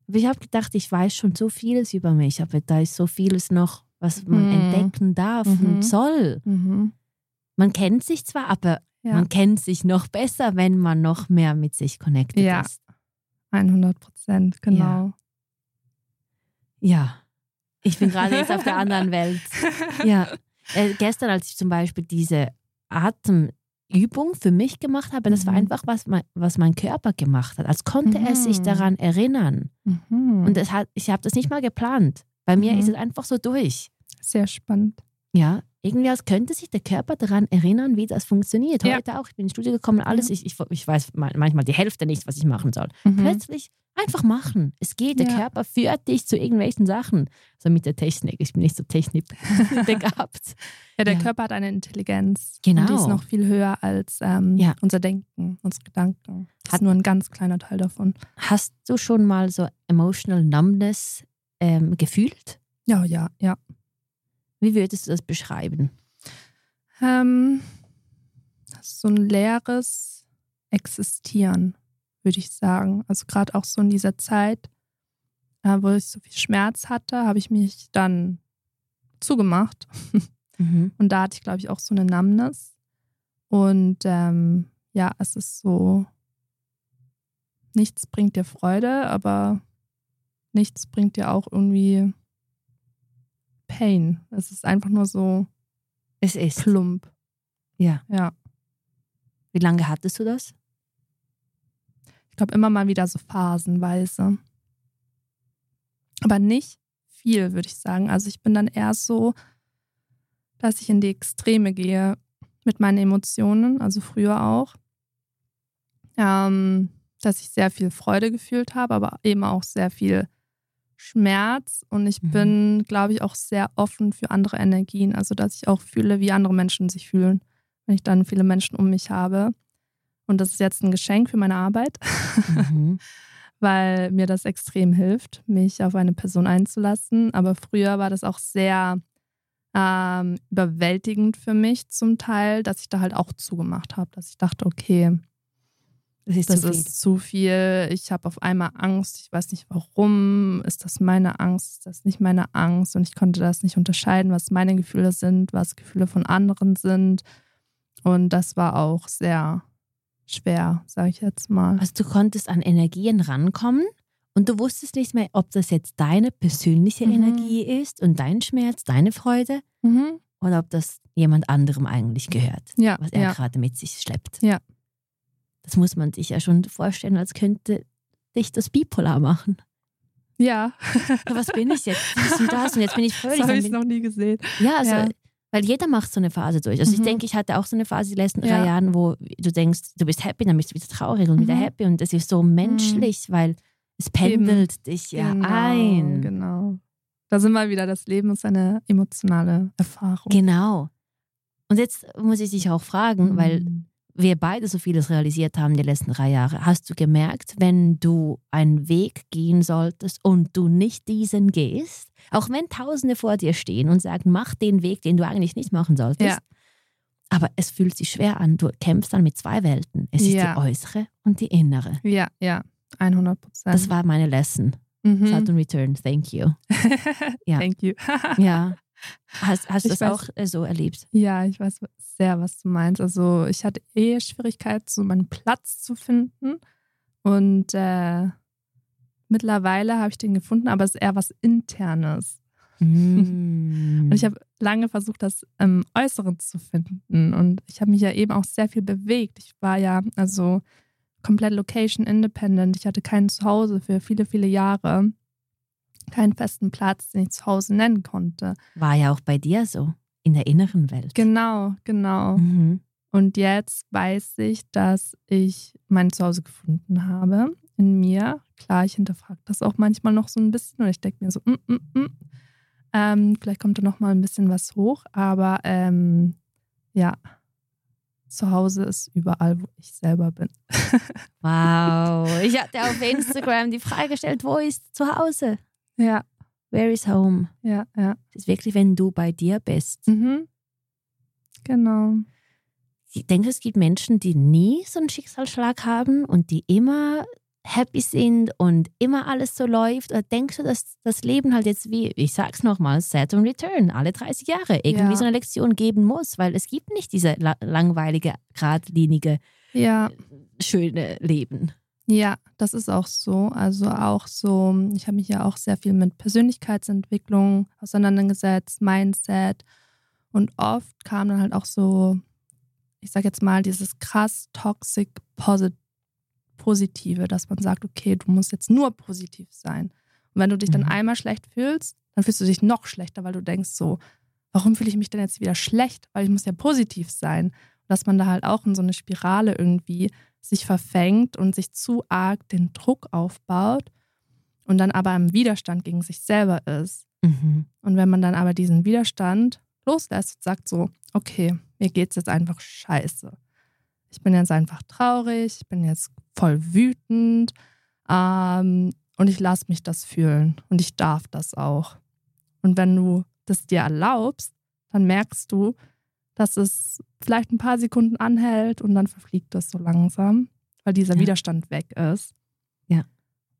Aber ich habe gedacht, ich weiß schon so vieles über mich, aber da ist so vieles noch, was man mhm. entdecken darf mhm. und soll. Mhm. Man kennt sich zwar, aber ja. man kennt sich noch besser, wenn man noch mehr mit sich connected ja. ist. 100 Prozent, genau. Ja. ja. Ich bin gerade jetzt auf der anderen Welt. Ja. Äh, gestern, als ich zum Beispiel diese Atem Übung für mich gemacht habe. Das war Mhm. einfach, was mein, was mein Körper gemacht hat. Als konnte er sich Mhm. daran erinnern. Mhm. Und das hat, ich habe das nicht mal geplant. Bei mir Mhm. ist es einfach so durch. Sehr spannend. Ja, irgendwie als könnte sich der Körper daran erinnern, wie das funktioniert. Ja. Heute auch, ich bin ins Studio gekommen, alles, Ja. ich, ich, ich weiß ma- manchmal die Hälfte nicht, was ich machen soll. Mhm. Plötzlich einfach machen. Es geht, der Ja. Körper führt dich zu irgendwelchen Sachen. So mit der Technik. Ich bin nicht so technikbegabt. Ja, der Ja. Körper hat eine Intelligenz. Genau. Und die ist noch viel höher als ähm, Ja. unser Denken, unsere Gedanken. Das Hat- ist nur ein ganz kleiner Teil davon. Hast du schon mal so emotional numbness ähm, gefühlt? Ja, ja, ja. Wie würdest du das beschreiben? Ähm, so ein leeres Existieren, würde ich sagen. Also gerade auch so in dieser Zeit, äh, wo ich so viel Schmerz hatte, habe ich mich dann zugemacht. Mhm. Und da hatte ich, glaube ich, auch so eine Numbness. Und ähm, ja, es ist so, nichts bringt dir Freude, aber nichts bringt dir auch irgendwie Pain. Es ist einfach nur so Es ist. plump. Ja. Ja. Wie lange hattest du das? Ich glaube, immer mal wieder so phasenweise. Aber nicht viel, würde ich sagen. Also ich bin dann eher so, dass ich in die Extreme gehe mit meinen Emotionen, also früher auch. Ähm, dass ich sehr viel Freude gefühlt habe, aber eben auch sehr viel Schmerz. Und ich Mhm. bin, glaube ich, auch sehr offen für andere Energien. Also dass ich auch fühle, wie andere Menschen sich fühlen, wenn ich dann viele Menschen um mich habe. Und das ist jetzt ein Geschenk für meine Arbeit, Mhm. weil mir das extrem hilft, mich auf eine Person einzulassen. Aber früher war das auch sehr ähm, überwältigend für mich zum Teil, dass ich da halt auch zugemacht habe, dass ich dachte, okay, Das ist das zu viel. ist zu viel. Ich habe auf einmal Angst. Ich weiß nicht warum. Ist das meine Angst? Ist das nicht meine Angst? Und ich konnte das nicht unterscheiden, was meine Gefühle sind, was Gefühle von anderen sind. Und das war auch sehr schwer, sage ich jetzt mal. Also du konntest an Energien rankommen und du wusstest nicht mehr, ob das jetzt deine persönliche Mhm. Energie ist und dein Schmerz, deine Freude Mhm. oder ob das jemand anderem eigentlich gehört, Ja, was er ja. gerade mit sich schleppt. Ja. Das muss man sich ja schon vorstellen, als könnte dich das bipolar machen. Ja, was bin ich jetzt? Das und das und jetzt bin ich das fröhlich. habe ich bin- noch nie gesehen. Ja, also, Ja. weil jeder macht so eine Phase durch. Also ich Mhm. denke, ich hatte auch so eine Phase die letzten Ja. drei Jahren, wo du denkst, du bist happy, dann bist du wieder traurig und wieder Mhm. happy und das ist so menschlich, weil es pendelt dich ja genau, ein. Genau. Da sind wir wieder. Das Leben ist eine emotionale Erfahrung. Genau. Und jetzt muss ich dich auch fragen, weil Mhm. Wir beide so vieles realisiert haben die letzten drei Jahre. Hast du gemerkt, wenn du einen Weg gehen solltest und du nicht diesen gehst, auch wenn Tausende vor dir stehen und sagen, mach den Weg, den du eigentlich nicht machen solltest, Ja. aber es fühlt sich schwer an. Du kämpfst dann mit zwei Welten. Es ist Ja. die äußere und die innere. Ja, ja, 100 Prozent. Das war meine Lesson. mhm. Saturn Return, thank you. Ja. Thank you. Ja. Hast, hast du das weiß- auch äh, so erlebt? Ja, ich weiß sehr, was du meinst. Also ich hatte eh Schwierigkeit, so meinen Platz zu finden. Und äh, mittlerweile habe ich den gefunden, aber es ist eher was Internes. Mm. Und ich habe lange versucht, das im Äußeren zu finden. Und ich habe mich ja eben auch sehr viel bewegt. Ich war ja also komplett location independent. Ich hatte kein Zuhause für viele, viele Jahre. Keinen festen Platz, den ich zu Hause nennen konnte. War ja auch bei dir so, in der inneren Welt. Genau, genau. Mhm. Und jetzt weiß ich, dass ich mein Zuhause gefunden habe in mir. Klar, ich hinterfrage das auch manchmal noch so ein bisschen und ich denke mir so, mm, mm, mm. Ähm, vielleicht kommt da noch mal ein bisschen was hoch, aber ähm, ja, zu Hause ist überall, wo ich selber bin. Wow. Ich hatte auf Instagram die Frage gestellt, wo ist zu Hause? Ja, Where is home? ja, ja. Das ist wirklich, wenn du bei dir bist. Mhm. Genau. Ich denke, es gibt Menschen, die nie so einen Schicksalsschlag haben und die immer happy sind und immer alles so läuft. Oder denkst du, dass das Leben halt jetzt wie, ich sag's nochmal, Saturn Return, alle 30 Jahre irgendwie Ja. so eine Lektion geben muss, weil es gibt nicht diese la langweilige, geradlinige, Ja, schöne Leben. Ja, das ist auch so. Also auch so, ich habe mich ja auch sehr viel mit Persönlichkeitsentwicklung auseinandergesetzt, Mindset. Und oft kamen dann halt auch so ich sage jetzt mal, dieses krass toxic positive, dass man sagt, okay, du musst jetzt nur positiv sein. Und wenn du dich dann mhm. einmal schlecht fühlst, dann fühlst du dich noch schlechter, weil du denkst so, warum fühle ich mich denn jetzt wieder schlecht? Weil ich muss ja positiv sein. Dass man da halt auch in so eine Spirale irgendwie sich verfängt und sich zu arg den Druck aufbaut und dann aber im Widerstand gegen sich selber ist. Mhm. Und wenn man dann aber diesen Widerstand loslässt und sagt so, okay, mir geht es jetzt einfach scheiße. Ich bin jetzt einfach traurig, ich bin jetzt voll wütend ähm, und ich lasse mich das fühlen und ich darf das auch. Und wenn du das dir erlaubst, dann merkst du, dass es vielleicht ein paar Sekunden anhält und dann verfliegt das so langsam, weil dieser ja. Widerstand weg ist. Ja.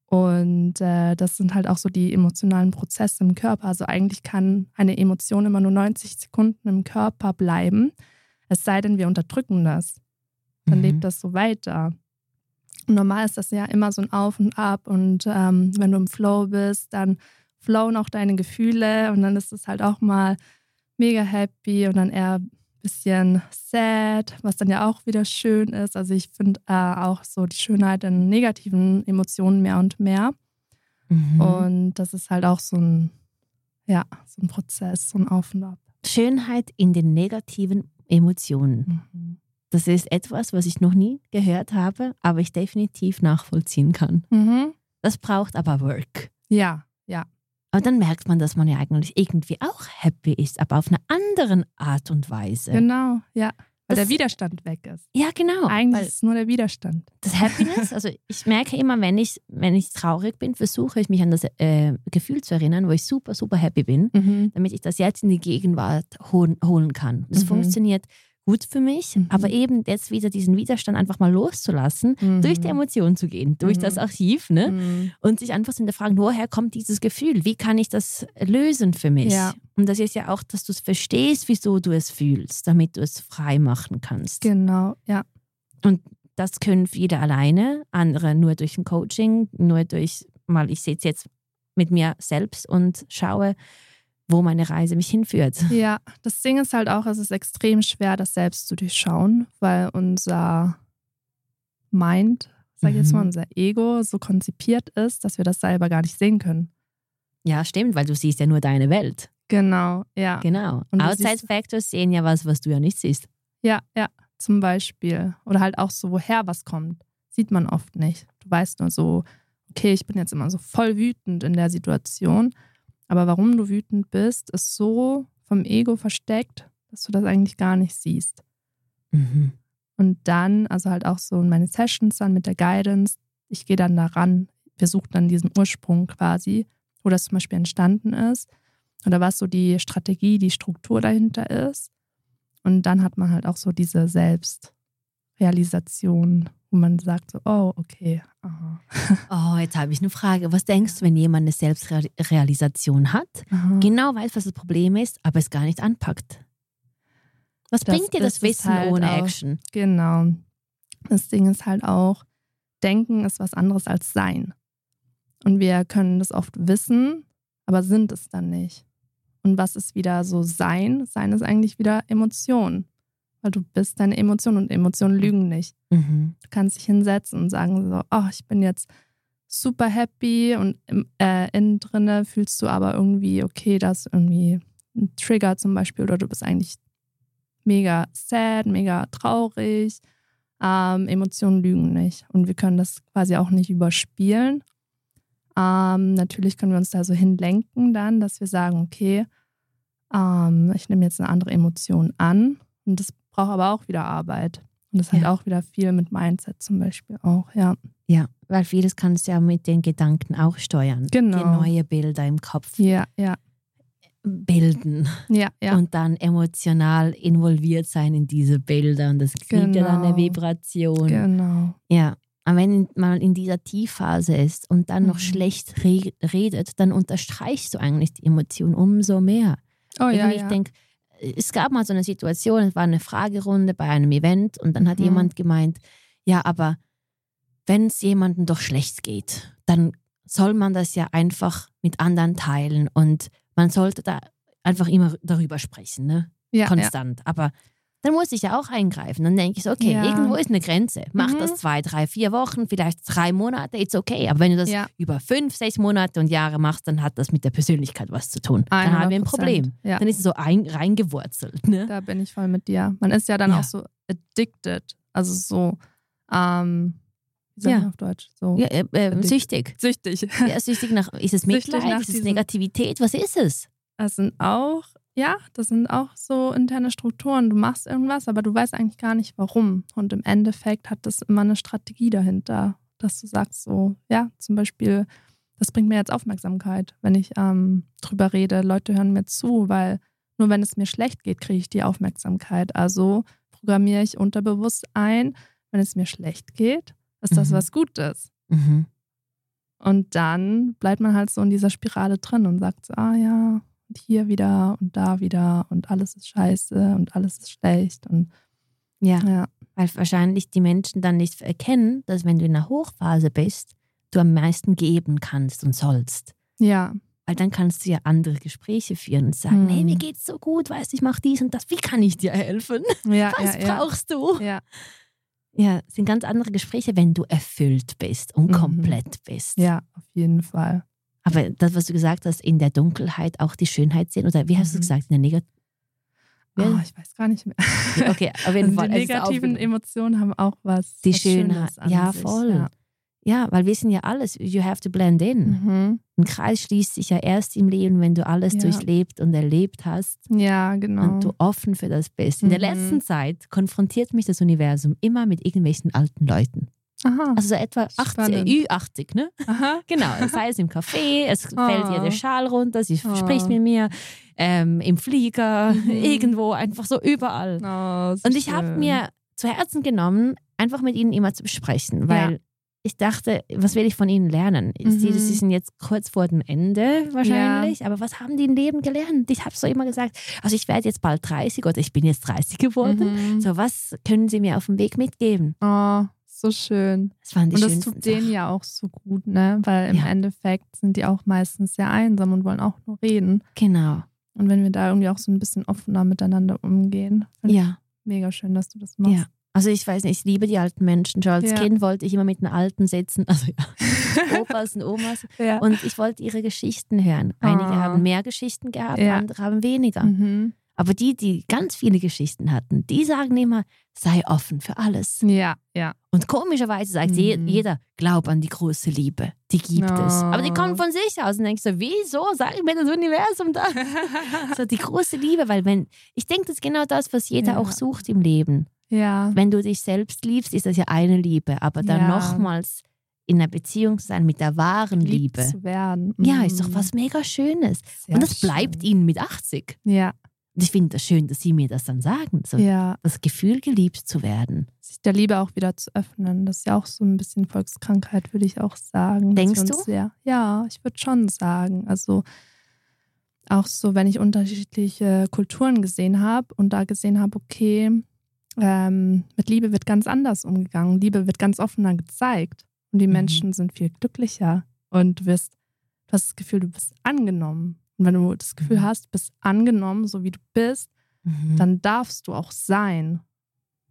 Und äh, das sind halt auch so die emotionalen Prozesse im Körper. Also eigentlich kann eine Emotion immer nur 90 Sekunden im Körper bleiben, es sei denn, wir unterdrücken das. Dann mhm. lebt das so weiter. Und normal ist das ja immer so ein Auf und Ab. Und ähm, wenn du im Flow bist, dann flowen auch deine Gefühle und dann ist es halt auch mal mega happy und dann eher bisschen sad, was dann ja auch wieder schön ist. Also ich finde äh, auch so die Schönheit in negativen Emotionen mehr und mehr. Mhm. Und das ist halt auch so ein, ja, so ein Prozess, so ein Auf und Ab. Schönheit in den negativen Emotionen. Mhm. Das ist etwas, was ich noch nie gehört habe, aber ich definitiv nachvollziehen kann. Mhm. Das braucht aber Work. Ja, ja. Aber dann merkt man, dass man ja eigentlich irgendwie auch happy ist, aber auf eine andere Art und Weise. Genau, ja. Weil das, der Widerstand weg ist. Ja, genau. Eigentlich ist es nur der Widerstand. Das Happiness, also ich merke immer, wenn ich, wenn ich traurig bin, versuche ich mich an das äh, Gefühl zu erinnern, wo ich super, super happy bin, mhm. damit ich das jetzt in die Gegenwart holen, holen kann. Das mhm. funktioniert gut für mich, mhm. aber eben jetzt wieder diesen Widerstand einfach mal loszulassen, mhm. durch die Emotionen zu gehen, durch mhm. das Archiv ne? Mhm. und sich einfach zu hinterfragen, woher kommt dieses Gefühl? Wie kann ich das lösen für mich? Ja. Und das ist ja auch, dass du es verstehst, wieso du es fühlst, damit du es frei machen kannst. Genau, ja. Und das können viele alleine, andere nur durch ein Coaching, nur durch, mal ich sitze jetzt mit mir selbst und schaue, wo meine Reise mich hinführt. Ja, das Ding ist halt auch, es ist extrem schwer, das selbst zu durchschauen, weil unser Mind, sag ich jetzt mal, mhm. unser Ego so konzipiert ist, dass wir das selber gar nicht sehen können. Ja, stimmt, weil du siehst ja nur deine Welt. Genau, ja. Genau. Outside Factors sehen ja was, was du ja nicht siehst. Ja, ja, zum Beispiel. Oder halt auch so, woher was kommt. Sieht man oft nicht. Du weißt nur so, okay, ich bin jetzt immer so voll wütend in der Situation. Aber warum du wütend bist, ist so vom Ego versteckt, dass du das eigentlich gar nicht siehst. Mhm. Und dann, also halt auch so in meine Sessions dann mit der Guidance, ich gehe dann daran, wir suchen dann diesen Ursprung quasi, wo das zum Beispiel entstanden ist oder was so die Strategie, die Struktur dahinter ist. Und dann hat man halt auch so diese Selbstrealisation wo man sagt so, oh, okay. Aha. Oh, jetzt habe ich eine Frage. Was denkst du, wenn jemand eine Selbstrealisation hat, Aha. genau weiß, was das Problem ist, aber es gar nicht anpackt? Was das bringt dir das Wissen halt ohne auch, Action? Genau. Das Ding ist halt auch, Denken ist was anderes als Sein. Und wir können das oft wissen, aber sind es dann nicht. Und was ist wieder so Sein? Sein ist eigentlich wieder Emotion weil du bist deine Emotionen und Emotionen lügen nicht. Mhm. Du kannst dich hinsetzen und sagen so, oh, ich bin jetzt super happy und äh, innen drinne fühlst du aber irgendwie, okay, das ist irgendwie ein Trigger zum Beispiel oder du bist eigentlich mega sad, mega traurig. Ähm, Emotionen lügen nicht und wir können das quasi auch nicht überspielen. Ähm, natürlich können wir uns da so hinlenken dann, dass wir sagen, okay, ähm, ich nehme jetzt eine andere Emotion an und das braucht aber auch wieder Arbeit. Und das hat auch wieder viel mit Mindset zum Beispiel auch, ja. Ja, weil vieles kannst du ja mit den Gedanken auch steuern. Genau. Die neue Bilder im Kopf ja, ja. bilden. Ja, ja. Und dann emotional involviert sein in diese Bilder. Und das kriegt genau. ja dann eine genau. Vibration. Genau. Ja. Aber wenn man in dieser Tiefphase ist und dann noch mhm. schlecht re redet, dann unterstreichst du eigentlich die Emotion umso mehr. Oh Irgendwie ja, ja. Ich denke, es gab mal so eine Situation, es war eine Fragerunde bei einem Event und dann hat mhm. jemand gemeint, ja, aber wenn es jemandem doch schlecht geht, dann soll man das ja einfach mit anderen teilen und man sollte da einfach immer darüber sprechen, ne? Ja, Konstant. Ja. Aber dann muss ich ja auch eingreifen. Dann denke ich so, okay, Ja. irgendwo ist eine Grenze. Mach Mhm. das zwei, drei, vier Wochen, vielleicht drei Monate, it's okay. Aber wenn du das Ja. über fünf, sechs Monate und Jahre machst, dann hat das mit der Persönlichkeit was zu tun. Dann haben wir ein 100%. Problem. Ja. Dann ist es so ein, reingewurzelt. Ne? Da bin ich voll mit dir. Man ist ja dann auch so addicted. Also so, ähm, wie sagt Ja. man auf Deutsch? So Ja, äh, äh, süchtig. süchtig. Ja, süchtig nach, ist es Mitleid? Ist es Negativität? Was ist es? Das sind auch, ja, das sind auch so interne Strukturen. Du machst irgendwas, aber du weißt eigentlich gar nicht warum. Und im Endeffekt hat das immer eine Strategie dahinter, dass du sagst so, ja, zum Beispiel, das bringt mir jetzt Aufmerksamkeit, wenn ich ähm, drüber rede. Leute hören mir zu, weil nur wenn es mir schlecht geht, kriege ich die Aufmerksamkeit. Also programmiere ich unterbewusst ein, wenn es mir schlecht geht, ist das Mhm. was Gutes. Mhm. Und dann bleibt man halt so in dieser Spirale drin und sagt so, ah ja, und hier wieder und da wieder und alles ist scheiße und alles ist schlecht. Und Ja, ja, weil wahrscheinlich die Menschen dann nicht erkennen, dass wenn du in einer Hochphase bist, du am meisten geben kannst und sollst. ja, Weil dann kannst du ja andere Gespräche führen und sagen, Mhm. hey, mir geht's so gut, weißt du, ich mache dies und das, wie kann ich dir helfen? ja, Was ja, ja. brauchst du? ja. Ja, es sind ganz andere Gespräche, wenn du erfüllt bist und Mhm. komplett bist. Ja, auf jeden Fall. Aber das, was du gesagt hast, in der Dunkelheit auch die Schönheit sehen, oder wie hast du Mhm. gesagt, in der Negativ... Ah, ich weiß gar nicht mehr. Okay, auf jeden Also Fall. die negativen. Emotionen haben auch was. Die was Schönheit, ja, sich. voll. Ja. Ja, weil wir sind ja alles, you have to blend in. Mhm. Ein Kreis schließt sich ja erst im Leben, wenn du alles Ja. durchlebt und erlebt hast ja, genau. und du offen für das bist. In der Mhm. letzten Zeit konfrontiert mich das Universum immer mit irgendwelchen alten Leuten. Aha. Also so etwa 80, Spannend. Ü80, ne? Aha. Genau, sei es im Café, es fällt ihr der Oh. Schal runter, sie Oh. spricht mit mir, ähm, im Flieger, Mhm. irgendwo, einfach so überall. Oh, so Und ich habe mir zu Herzen genommen, einfach mit ihnen immer zu besprechen, weil Ja. ich dachte, was will ich von ihnen lernen? Mhm. sie sind jetzt kurz vor dem Ende wahrscheinlich, aber was haben die im Leben gelernt? Ich habe so immer gesagt, also ich werde jetzt bald 30 oder ich bin jetzt 30 geworden. Mhm. So, was können sie mir auf dem Weg mitgeben? Oh, so schön. Das waren die Und das tut denen Sachen. ja auch so gut, ne? Weil im Ja. Endeffekt sind die auch meistens sehr einsam und wollen auch nur reden. Genau, Und wenn wir da irgendwie auch so ein bisschen offener miteinander umgehen, ja. mega schön, dass du das machst. Ja. Also ich weiß nicht, ich liebe die alten Menschen. Schon als Ja. Kind wollte ich immer mit den Alten sitzen, also ja, Opas und Omas. Ja. Und ich wollte ihre Geschichten hören. Einige Ah. haben mehr Geschichten gehabt, andere haben weniger. Mhm. Aber die, die ganz viele Geschichten hatten, die sagen immer, sei offen für alles. ja, ja. Und komischerweise sagt Mhm. jeder, glaub an die große Liebe. Die gibt es. Aber die Oh. kommt von sich aus. Und denkst du, wieso sagt mir das Universum das? so die große Liebe, weil wenn, ich denke, das ist genau das, was jeder Ja. auch sucht im Leben. ja. Wenn du dich selbst liebst, ist das ja eine Liebe. Aber dann Ja. nochmals in einer Beziehung zu sein mit der wahren Liebe. zu werden. Ja, ist doch Mhm. was mega Schönes. Sehr Und das bleibt schön. ihnen mit 80. Ja, Und ich finde das schön, dass sie mir das dann sagen. So ja. das Gefühl, geliebt zu werden. Sich der Liebe auch wieder zu öffnen. Das ist ja auch so ein bisschen Volkskrankheit, würde ich auch sagen. Denkst du? Sehr, ja, ich würde schon sagen. Also auch so, wenn ich unterschiedliche Kulturen gesehen habe und da gesehen habe, okay, ähm, mit Liebe wird ganz anders umgegangen. Liebe wird ganz offener gezeigt. Und die Mhm. Menschen sind viel glücklicher. Und du wirst, du hast das Gefühl, du bist angenommen. Und wenn du das Gefühl Mhm. hast, du bist angenommen, so wie du bist, Mhm. dann darfst du auch sein.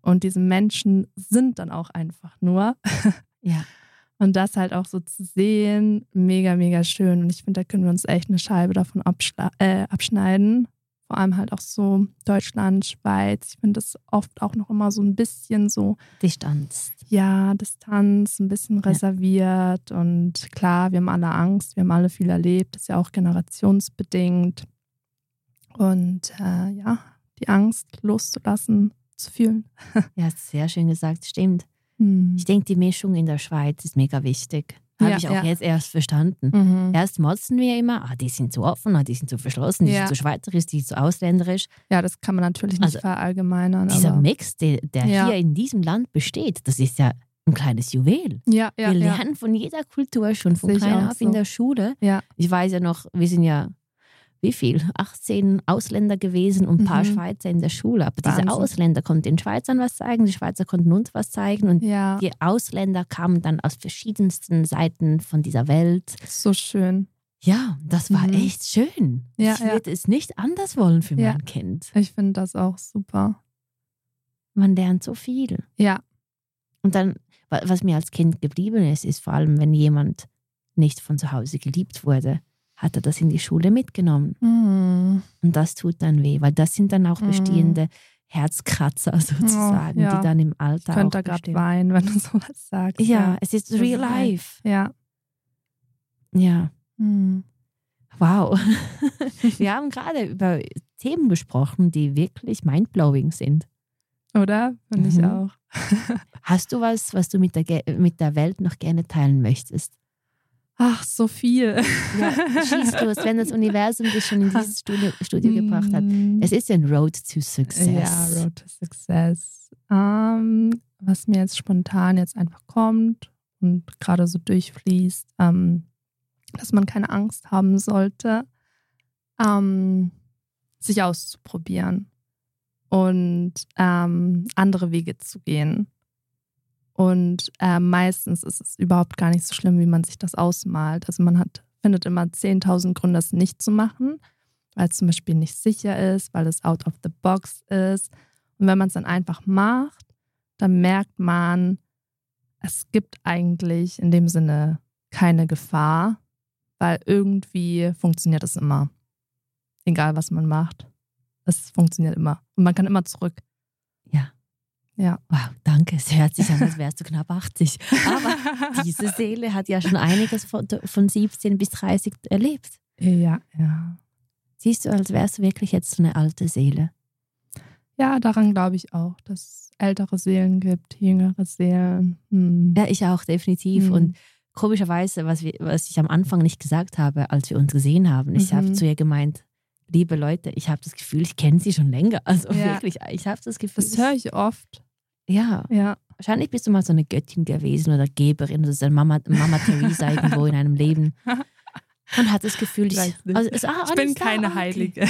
Und diese Menschen sind dann auch einfach nur. ja. Und das halt auch so zu sehen, mega, mega schön. Und ich finde, da können wir uns echt eine Scheibe davon äh, abschneiden. Vor allem halt auch so Deutschland, Schweiz. Ich finde das oft auch noch immer so ein bisschen so, Distanz. ja, Distanz, ein bisschen reserviert. Und klar, wir haben alle Angst, wir haben alle viel erlebt. Das ist ja auch generationsbedingt. Und äh, ja, die Angst loszulassen, zu fühlen. Ja, sehr schön gesagt, stimmt. Hm. Ich denke, die Mischung in der Schweiz ist mega wichtig. Habe Ja, ich auch ja. jetzt erst verstanden. Mhm. Erst motzen wir immer, ah, die sind zu offen, ah, die sind zu verschlossen, die Ja. sind zu schweizerisch, die sind zu ausländisch. Ja, das kann man natürlich nicht Also, verallgemeinern. Dieser Mix, der, der hier in diesem Land besteht, das ist ja ein kleines Juwel. ja, wir lernen von jeder Kultur schon von klein auf in so. der Schule. Ja. Ich weiß ja noch, wir sind ja, wie viel? 18 Ausländer gewesen und ein paar Mhm. Schweizer in der Schule. Aber Wahnsinn. diese Ausländer konnten den Schweizern was zeigen, die Schweizer konnten uns was zeigen. Und Ja, die Ausländer kamen dann aus verschiedensten Seiten von dieser Welt. so schön. Ja, das war Mhm. echt schön. Ja, ich ja. würde es nicht anders wollen für Ja. mein Kind. Ich finde das auch super. man lernt so viel. Ja. Und dann, was mir als Kind geblieben ist, ist vor allem, wenn jemand nicht von zu Hause geliebt wurde, hat er das in die Schule mitgenommen. Mhm. Und das tut dann weh, weil das sind dann auch bestehende mhm. Herzkratzer sozusagen, ja. die dann im Alter. Ich könnte gerade weinen, wenn du sowas sagst. Ja, ja. es ist real life. Ja. Ja. Mhm. Wow. Wir haben gerade über Themen gesprochen, die wirklich mindblowing sind. Oder? Finde mhm. ich auch. Hast du was, was du mit der, mit der Welt noch gerne teilen möchtest? Ach, so viel. Ja, schieß los, wenn das Universum dich schon in dieses Studio, Studio gebracht hat. Mm. Es ist ein Road to Success. Ja, Road to Success. Um, ähm, was mir jetzt spontan jetzt einfach kommt und gerade so durchfließt, um, ähm, dass man keine Angst haben sollte, um, ähm, sich auszuprobieren und andere Wege zu gehen. Und äh, meistens ist es überhaupt gar nicht so schlimm, wie man sich das ausmalt. Also man hat, findet immer 10.000 Gründe, das nicht zu machen, weil es zum Beispiel nicht sicher ist, weil es out of the box ist. Und wenn man es dann einfach macht, dann merkt man, es gibt eigentlich in dem Sinne keine Gefahr, weil irgendwie funktioniert es immer. Egal was man macht. Es funktioniert immer. Und man kann immer zurück. Ja. Wow, danke. Es hört sich an, als wärst du knapp 80. Aber diese Seele hat ja schon einiges von, von 17 bis 30 erlebt. Ja, ja. Siehst du, als wärst du wirklich jetzt so eine alte Seele. Ja, daran glaube ich auch, dass es ältere Seelen gibt, jüngere Seelen. Hm. Ja, ich auch, definitiv. Hm. Und komischerweise, was, wir, was ich am Anfang nicht gesagt habe, als wir uns gesehen haben, ich mhm. habe zu ihr gemeint, liebe Leute, ich habe das Gefühl, ich kenne sie schon länger. Also ja. wirklich, ich habe das Gefühl. Das höre ich oft. Ja. ja. Wahrscheinlich bist du mal so eine Göttin gewesen oder Geberin oder so eine Mama, Mama Theresa irgendwo in einem Leben. Man hat das Gefühl, ich, also, ist, ah, ich bin keine okay. Heilige.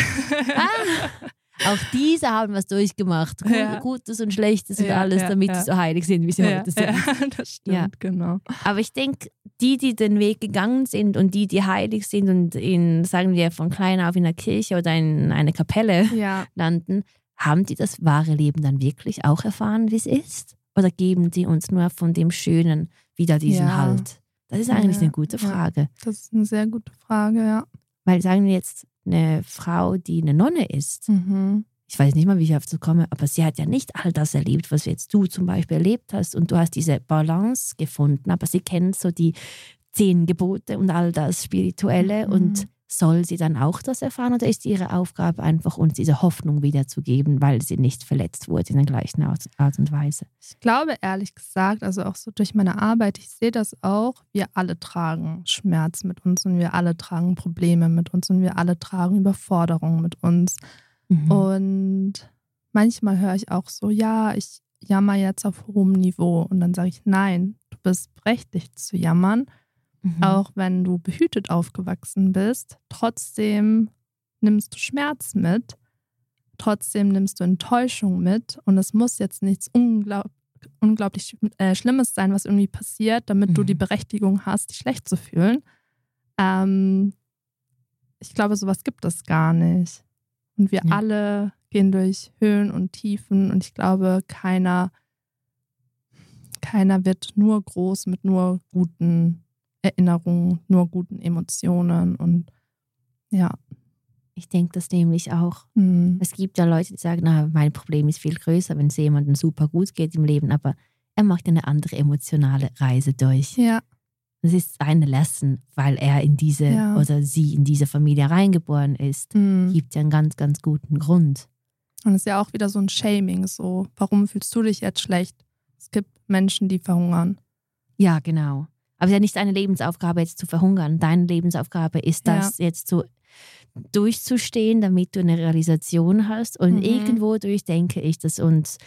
Ah, auch diese haben was durchgemacht. Gut, ja. Gutes und Schlechtes und ja, alles, damit sie so heilig sind, wie sie heute sind. Ja, das stimmt, genau. Aber ich denke, die, die den Weg gegangen sind und die, die heilig sind und in, sagen wir, von klein auf in der Kirche oder in einer Kapelle landen, haben die das wahre Leben dann wirklich auch erfahren, wie es ist? Oder geben die uns nur von dem Schönen wieder diesen ja. Halt? Das ist eigentlich ja, eine gute Frage. Ja, das ist eine sehr gute Frage, ja. Weil sagen wir jetzt eine Frau, die eine Nonne ist, mhm. ich weiß nicht mal, wie ich dazu komme, aber sie hat ja nicht all das erlebt, was jetzt du zum Beispiel erlebt hast und du hast diese Balance gefunden, aber sie kennt so die zehn Gebote und all das Spirituelle mhm. und soll sie dann auch das erfahren oder ist ihre Aufgabe einfach, uns diese Hoffnung wiederzugeben, weil sie nicht verletzt wurde in der gleichen Art, und Weise? Ich glaube ehrlich gesagt, also auch so durch meine Arbeit, ich sehe das auch, wir alle tragen Schmerz mit uns und wir alle tragen Probleme mit uns und wir alle tragen Überforderungen mit uns. Mhm. Und manchmal höre ich auch so, ja, ich jammer jetzt auf hohem Niveau und dann sage ich, nein, du bist berechtigt zu jammern Mhm. Auch wenn du behütet aufgewachsen bist, trotzdem nimmst du Schmerz mit, trotzdem nimmst du Enttäuschung mit und es muss jetzt nichts unglaub unglaublich äh, Schlimmes sein, was irgendwie passiert, damit mhm. du die mhm. Berechtigung hast, dich schlecht zu fühlen. Ähm, ich glaube, sowas gibt es gar nicht. Und wir ja. alle gehen durch Höhen und Tiefen und ich glaube, keiner, keiner wird nur groß mit nur guten Erinnerungen, nur guten Emotionen und ja. Ich denke das nämlich auch. Mhm. Es gibt ja Leute, die sagen, na, mein Problem ist viel größer, wenn es jemandem super gut geht im Leben, aber er macht eine andere emotionale Reise durch. Ja. Das ist eine Lesson, weil er in diese ja. oder sie in diese Familie reingeboren ist. Mhm. Gibt ja einen ganz, ganz guten Grund. Und es ist ja auch wieder so ein Shaming, so, warum fühlst du dich jetzt schlecht? Es gibt Menschen, die verhungern. Ja, genau. Aber es ist ja nicht deine Lebensaufgabe, jetzt zu verhungern. Deine Lebensaufgabe ist das, ja. jetzt so durchzustehen, damit du eine Realisation hast. Und mhm. irgendwo durch denke ich, dass uns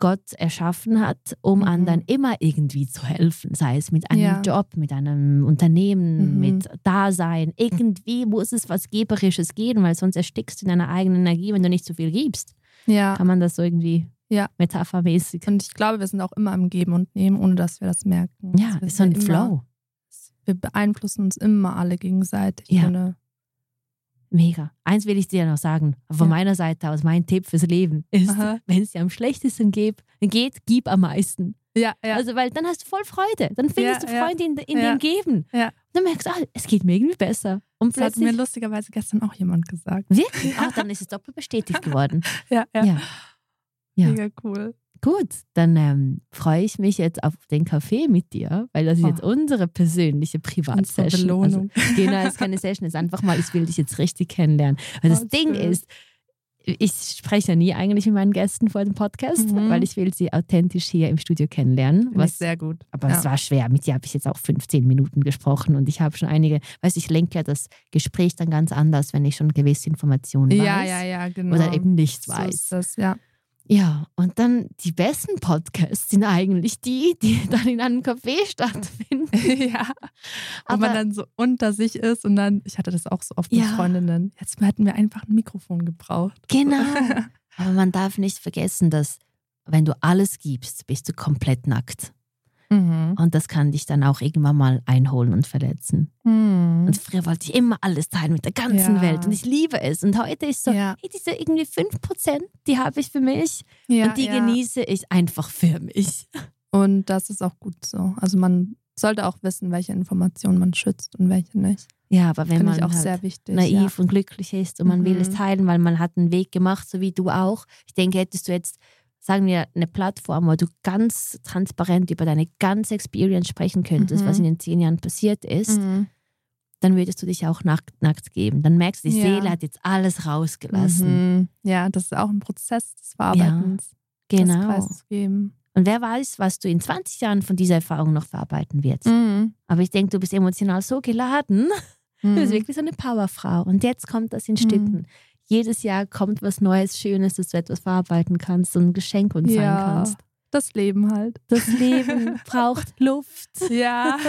Gott erschaffen hat, um mhm. anderen immer irgendwie zu helfen. Sei es mit einem ja. Job, mit einem Unternehmen, mhm. mit Dasein. Irgendwie muss es was Geberisches geben, weil sonst erstickst du in deiner eigenen Energie, wenn du nicht zu viel gibst. Ja. Kann man das so irgendwie ja. Metaphermäßig. Und ich glaube, wir sind auch immer am Geben und Nehmen, ohne dass wir das merken. Ja, also ist so ein immer, Flow. Wir beeinflussen uns immer alle gegenseitig. Ja. Ohne, Mega. Eins will ich dir noch sagen, von ja. meiner Seite aus, mein Tipp fürs Leben ist, wenn es dir am schlechtesten geht, geht, gib am meisten. Ja, ja. Also, weil dann hast du voll Freude. Dann findest ja, du Freude in, in dem Geben. Ja. Dann merkst du, ah, es geht mir irgendwie besser. Und das hat mir lustigerweise gestern auch jemand gesagt. Wirklich? Ach, dann ist es doppelt bestätigt geworden. ja, ja. Ja. Mega cool. Gut, dann ähm, freue ich mich jetzt auf den Kaffee mit dir, weil das ist oh. jetzt unsere persönliche Privatsession. Also, genau, es ist keine Session, es ist einfach mal, ich will dich jetzt richtig kennenlernen. Weil das oh, Ding schön. ist, ich spreche ja nie eigentlich mit meinen Gästen vor dem Podcast, mhm. weil ich will sie authentisch hier im Studio kennenlernen. was, sehr gut. Aber ja. es war schwer. Mit dir habe ich jetzt auch 15 Minuten gesprochen und ich habe schon einige, weißt du, ich lenke ja das Gespräch dann ganz anders, wenn ich schon gewisse Informationen weiß. Ja, ja, ja, genau. Oder eben nichts so weiß. Ist das, ja. Ja, und dann die besten Podcasts sind eigentlich die, die dann in einem Café stattfinden. ja. Wo Aber, man dann so unter sich ist und dann, ich hatte das auch so oft mit ja. Freundinnen, jetzt hätten wir einfach ein Mikrofon gebraucht. Genau. Aber man darf nicht vergessen, dass wenn du alles gibst, bist du komplett nackt. Mhm. Und das kann dich dann auch irgendwann mal einholen und verletzen. Mhm. Und früher wollte ich immer alles teilen mit der ganzen ja. Welt und ich liebe es. Und heute ist so, ja. hey, diese irgendwie 5%, die habe ich für mich ja, und die genieße ich einfach für mich. Und das ist auch gut so. Also man sollte auch wissen, welche Informationen man schützt und welche nicht. Ja, aber wenn man halt wichtig, naiv und glücklich ist und man mhm. will es mhm. teilen, weil man hat einen Weg gemacht, so wie du auch. Ich denke, hättest du jetzt sagen wir, eine Plattform, wo du ganz transparent über deine ganze Experience sprechen könntest, mhm. was in den zehn Jahren passiert ist, mhm. dann würdest du dich auch nackt, nackt geben. Dann merkst du, die ja. Seele hat jetzt alles rausgelassen. Mhm. Ja, das ist auch ein Prozess des Verarbeitens. Ja, genau. Und wer weiß, was du in 20 Jahren von dieser Erfahrung noch verarbeiten wirst. Mhm. Aber ich denke, du bist emotional so geladen. Du bist mhm. wirklich so eine Powerfrau. Und jetzt kommt das in mhm. Stücken jedes Jahr kommt was Neues, Schönes, dass du etwas verarbeiten kannst und ein Geschenk uns ja, sein kannst. Das Leben halt. Das Leben braucht Luft. Ja.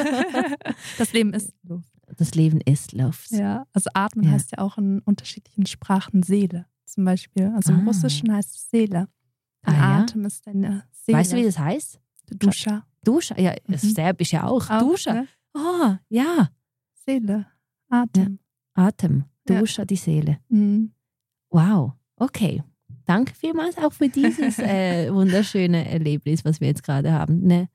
Das Leben ist Luft. Das Leben ist Luft. Ja, also atmen ja. heißt ja auch in unterschiedlichen Sprachen Seele zum Beispiel. Also im ah. Russischen heißt es Seele. Ah, Atem ja? ist deine Seele. Weißt du, wie das heißt? Duscha. Duscha, ja, mhm. Serbisch ja auch. auch Duscha. Ne? Oh, ja. Seele. Atem. Ja. Atem. Duscha, die Seele. Mhm. Wow, okay. Danke vielmals auch für dieses äh, wunderschöne Erlebnis, was wir jetzt gerade haben. Eine,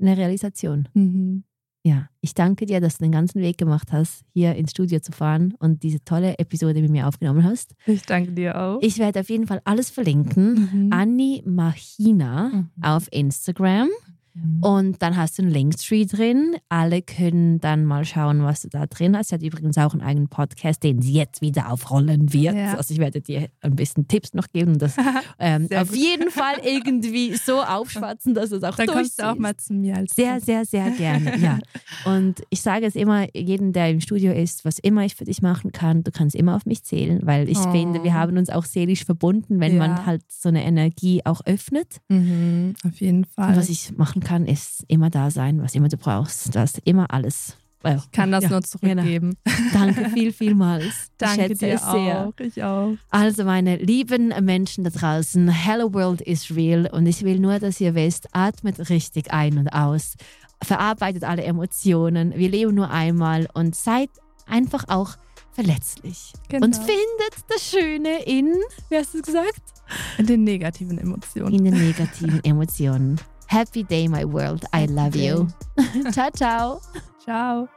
eine Realisation. Mhm. Ja, ich danke dir, dass du den ganzen Weg gemacht hast, hier ins Studio zu fahren und diese tolle Episode mit mir aufgenommen hast. Ich danke dir auch. Ich werde auf jeden Fall alles verlinken. Mhm. Anni Machina mhm. auf Instagram. Mhm. Und dann hast du einen Linktree drin. Alle können dann mal schauen, was du da drin hast. Sie hat übrigens auch einen eigenen Podcast, den sie jetzt wieder aufrollen wird. Ja. Also ich werde dir ein bisschen Tipps noch geben und das ähm, auf gut. jeden Fall irgendwie so aufschwatzen, dass es auch Dann kommst du auch mal zu mir als Sehr, sehr, sehr gerne. Ja. Und ich sage es immer, jedem, der im Studio ist, was immer ich für dich machen kann, du kannst immer auf mich zählen, weil ich oh. finde, wir haben uns auch seelisch verbunden, wenn ja. man halt so eine Energie auch öffnet. Mhm, auf jeden Fall. Was ich machen kann, ist immer da sein, was immer du brauchst. Das ist immer alles. Well, ich kann das ja, nur zurückgeben. Genau. Danke viel, vielmals. Danke ich dir sehr. auch. Ich auch. Also meine lieben Menschen da draußen, Hello World is real und ich will nur, dass ihr wisst, atmet richtig ein und aus, verarbeitet alle Emotionen. Wir leben nur einmal und seid einfach auch verletzlich. Genau. Und findet das Schöne in, wie hast du gesagt? In den negativen Emotionen. In den negativen Emotionen. Happy day, my world. I love you. ciao, ciao. Ciao.